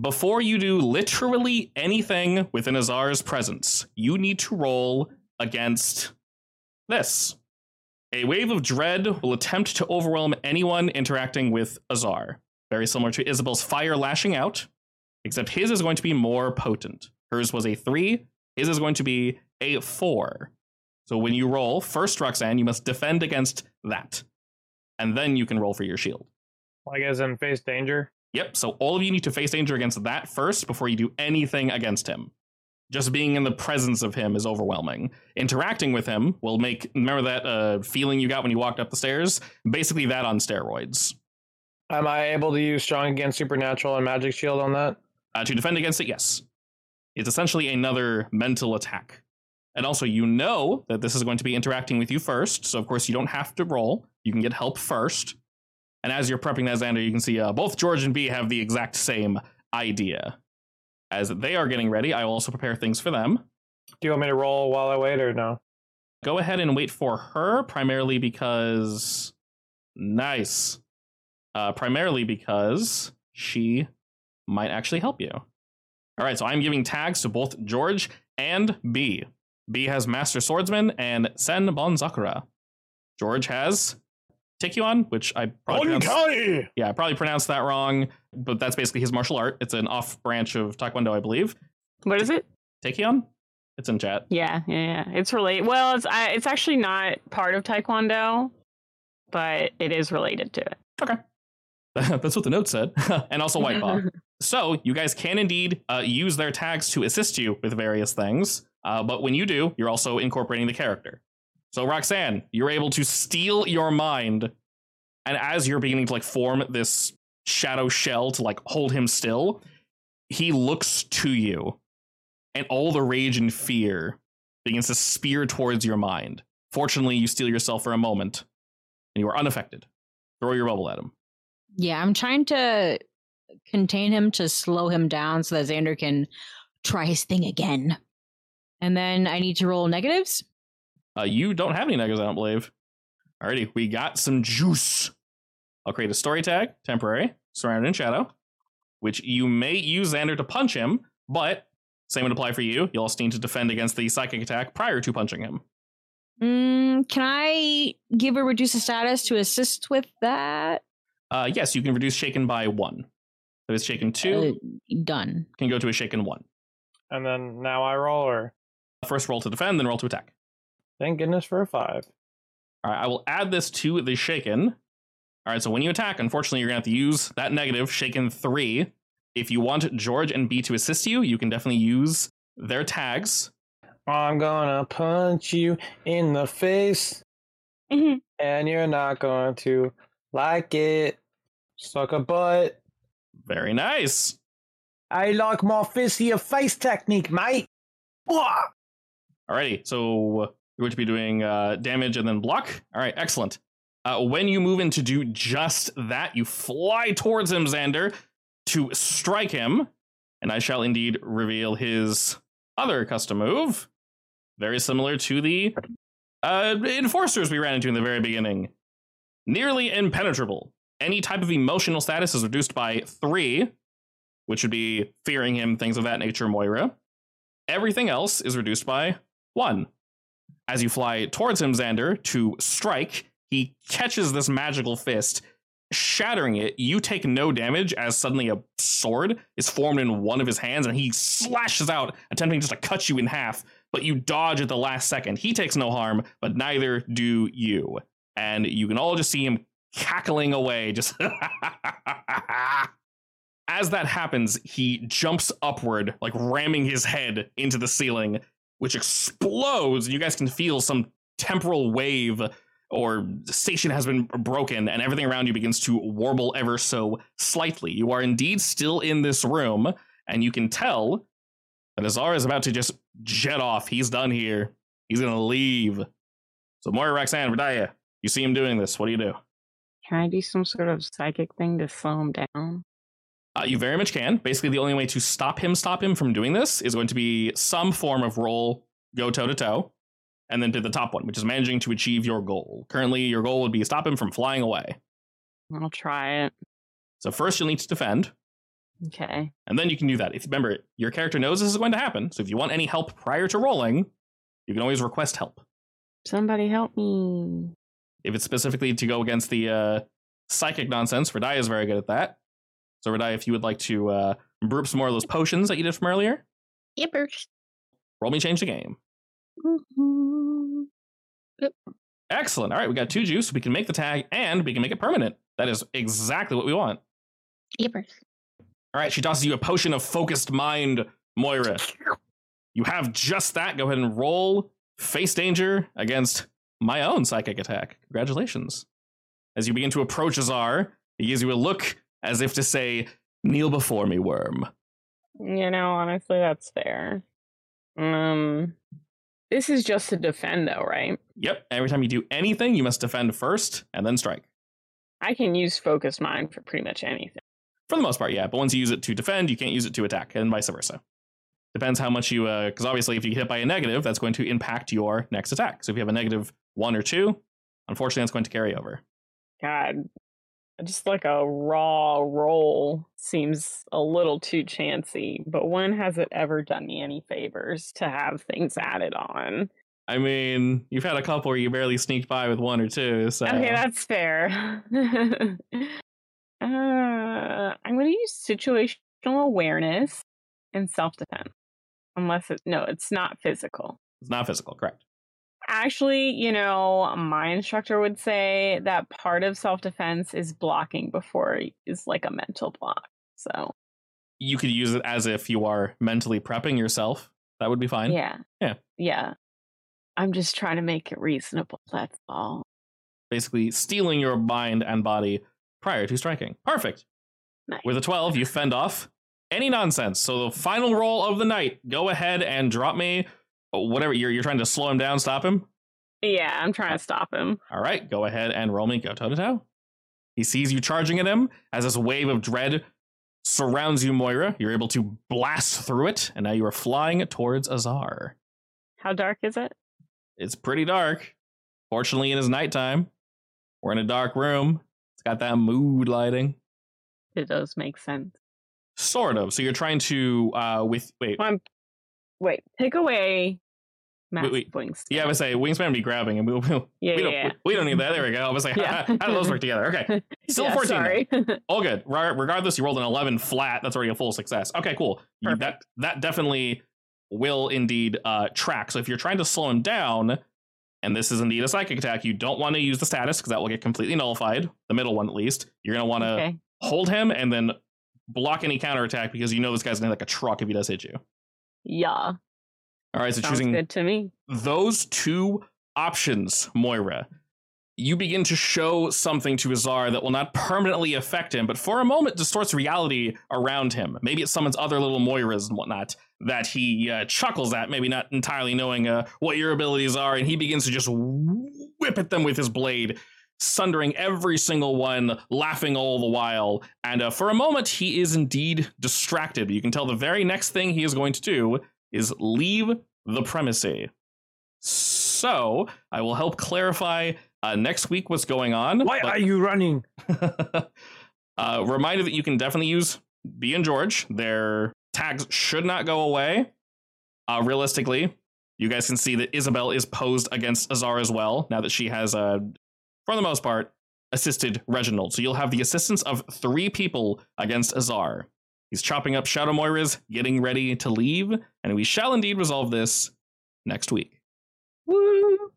Before you do literally anything within Azar's presence, you need to roll against this. A wave of dread will attempt to overwhelm anyone interacting with Azar. Very similar to Isabel's fire lashing out, except his is going to be more potent. Hers was a three, his is going to be a four. So when you roll, first, Roxanne, you must defend against that. And then you can roll for your shield. Like as in face danger? Yep, so all of you need to face danger against that first before you do anything against him. Just being in the presence of him is overwhelming. Interacting with him will make, remember that uh, feeling you got when you walked up the stairs? Basically, that on steroids. Am I able to use strong against supernatural and magic shield on that? Uh, to defend against it, yes. It's essentially another mental attack. And also, you know that this is going to be interacting with you first, so of course you don't have to roll. You can get help first. And as you're prepping that, Xander, you can see uh, both George and B have the exact same idea. As they are getting ready, I will also prepare things for them. Do you want me to roll while I wait or no? Go ahead and wait for her, primarily because. Nice. Uh, primarily because she might actually help you. All right, so I'm giving tags to both George and B. B has Master Swordsman and Sen Bon Sakura. George has Tikyuan, which I probably pronounced, yeah, I probably pronounced that wrong, but that's basically his martial art. It's an off branch of Taekwondo, I believe. What is it? Taekyon? It's in chat. Yeah, yeah, yeah. It's related. Well, it's I, it's actually not part of Taekwondo, but it is related to it. Okay. That's what the note said. and also White Paw. so you guys can indeed uh, use their tags to assist you with various things. Uh, but when you do, you're also incorporating the character. So Roxanne, you're able to steel your mind, and as you're beginning to like form this shadow shell to like hold him still, he looks to you, and all the rage and fear begins to spear towards your mind. Fortunately, you steel yourself for a moment, and you are unaffected. Throw your bubble at him. Yeah, I'm trying to contain him to slow him down so that Xander can try his thing again. And then I need to roll negatives. Uh, you don't have any negatives, I don't believe. Alrighty, we got some juice. I'll create a story tag, temporary, surrounded in shadow, which you may use Xander to punch him, but same would apply for you. You'll also need to defend against the psychic attack prior to punching him. Mm, can I give a reduce a status to assist with that? Uh, yes, you can reduce shaken by one. If it's shaken two, Uh, done. can go to a shaken one. And then now I roll, or First roll to defend, then roll to attack. thank goodness for a five. All right, I will add this to the shaken. All right, so when you attack, unfortunately, you're going to have to use that negative, shaken three. If you want George and B to assist you, you can definitely use their tags. I'm gonna punch you in the face, Mhm. and you're not going to like it. Suck a butt. Very nice. I like my fist to your face technique, mate. Wah! Alrighty, so you're going to be doing uh, damage and then block. All right, excellent. Uh, when you move in to do just that, you fly towards him, Xander, to strike him, and I shall indeed reveal his other custom move, very similar to the uh, enforcers we ran into in the very beginning. Nearly impenetrable. Any type of emotional status is reduced by three, which would be fearing him, things of that nature, Moira. Everything else is reduced by one. As you fly towards him, Xander, to strike, he catches this magical fist, shattering it. You take no damage as suddenly a sword is formed in one of his hands and he slashes out, attempting just to cut you in half, but you dodge at the last second. He takes no harm, but neither do you. And you can all just see him cackling away, just. As that happens, he jumps upward, like ramming his head into the ceiling, which explodes. And you guys can feel some temporal wave or station has been broken and everything around you begins to warble ever so slightly. You are indeed still in this room, and you can tell that Azar is about to just jet off. He's done here. He's gonna leave. So Moira Roxanne, Vidaya, you see him doing this. What do you do? Can I do some sort of psychic thing to slow him down? Uh, you very much can. Basically, the only way to stop him, stop him from doing this, is going to be some form of roll, go toe to toe, and then to the top one, which is managing to achieve your goal. Currently, your goal would be to stop him from flying away. I'll try it. So first, you'll need to defend, Okay. and then you can do that. If remember, your character knows this is going to happen. So if you want any help prior to rolling, you can always request help. Somebody help me. If it's specifically to go against the uh, psychic nonsense, Radai is very good at that. So Radai, if you would like to uh, brew up some more of those potions that you did from earlier, Yippers. roll me change the game. Mhm. Excellent. All right, we got two juice. We can make the tag and we can make it permanent. That is exactly what we want. Yippers. All right, she tosses you a potion of focused mind, Moira. You have just that. Go ahead and roll face danger against my own psychic attack. Congratulations. As you begin to approach Azar, he gives you a look as if to say, Kneel before me, worm. You know, honestly, that's fair. Um, this is just to defend, though, right? Yep, every time you do anything, you must defend first and then strike. I can use focused mind for pretty much anything. For the most part, yeah. But once you use it to defend, you can't use it to attack, and vice versa. Depends how much you, because obviously, if you get hit by a negative, that's going to impact your next attack. So if you have a negative one or two, unfortunately, that's going to carry over. God, just like a raw roll seems a little too chancy. But when has it ever done me any favors to have things added on? I mean, you've had a couple where you barely sneaked by with one or two. So Okay, that's fair. uh, I'm going to use situational awareness and self defense. Unless it, no, it's not physical. it's not physical, correct? Actually, you know, my instructor would say that part of self defense is blocking before is like a mental block. So, You could use it as if you are mentally prepping yourself. That would be fine. yeah. Yeah. Yeah. I'm just trying to make it reasonable. That's all. Basically, steeling your mind and body prior to striking. Perfect. Nice. With a 12, you fend off any nonsense. So the final roll of the night, go ahead and drop me whatever you're you're trying to slow him down, stop him. Yeah, I'm trying to stop him. All right, go ahead and roll me go toe to toe. He sees you charging at him as this wave of dread surrounds you, Moira. You're able to blast through it, and now you are flying towards Azar. How dark is it? It's pretty dark. Fortunately, it is nighttime. We're in a dark room. It's got that mood lighting. It does make sense. Sort of. So you're trying to uh with wait. Wait, take away massive wait. wings. Yeah, I would say wingspan would be grabbing, and we, we, yeah, we don't yeah. we, we don't need that. There we go. I was like, Yeah. how, how do those work together? Okay, Still yeah, 14 Sorry. all good. Re- Regardless, you rolled an 11 flat. That's already a full success. Okay, cool. You, that that definitely will indeed uh track. So if you're trying to slow him down, and this is indeed a psychic attack, you don't want to use the status because that will get completely nullified. The middle one, at least. You're gonna want to okay. hold him and then block any counterattack because you know this guy's gonna like a truck if he does hit you. Yeah. All right, so Sounds choosing good to me. those two options, Moira. you begin to show something to Azar that will not permanently affect him, but for a moment distorts reality around him. Maybe it summons other little Moiras and whatnot that he uh, chuckles at, maybe not entirely knowing uh, what your abilities are, and he begins to just whip at them with his blade, sundering every single one, laughing all the while. And uh, for a moment, he is indeed distracted. You can tell the very next thing he is going to do is leave the premise. So I will help clarify uh, next week what's going on. Why but- are you running? uh, reminder that you can definitely use B and George. Their tags should not go away. Uh, realistically, you guys can see that Isabel is posed against Azar as well. Now that she has, uh, for the most part, assisted Reginald. So you'll have the assistance of three people against Azar. He's chopping up Shadow Moiras, getting ready to leave, and we shall indeed resolve this next week. Woo!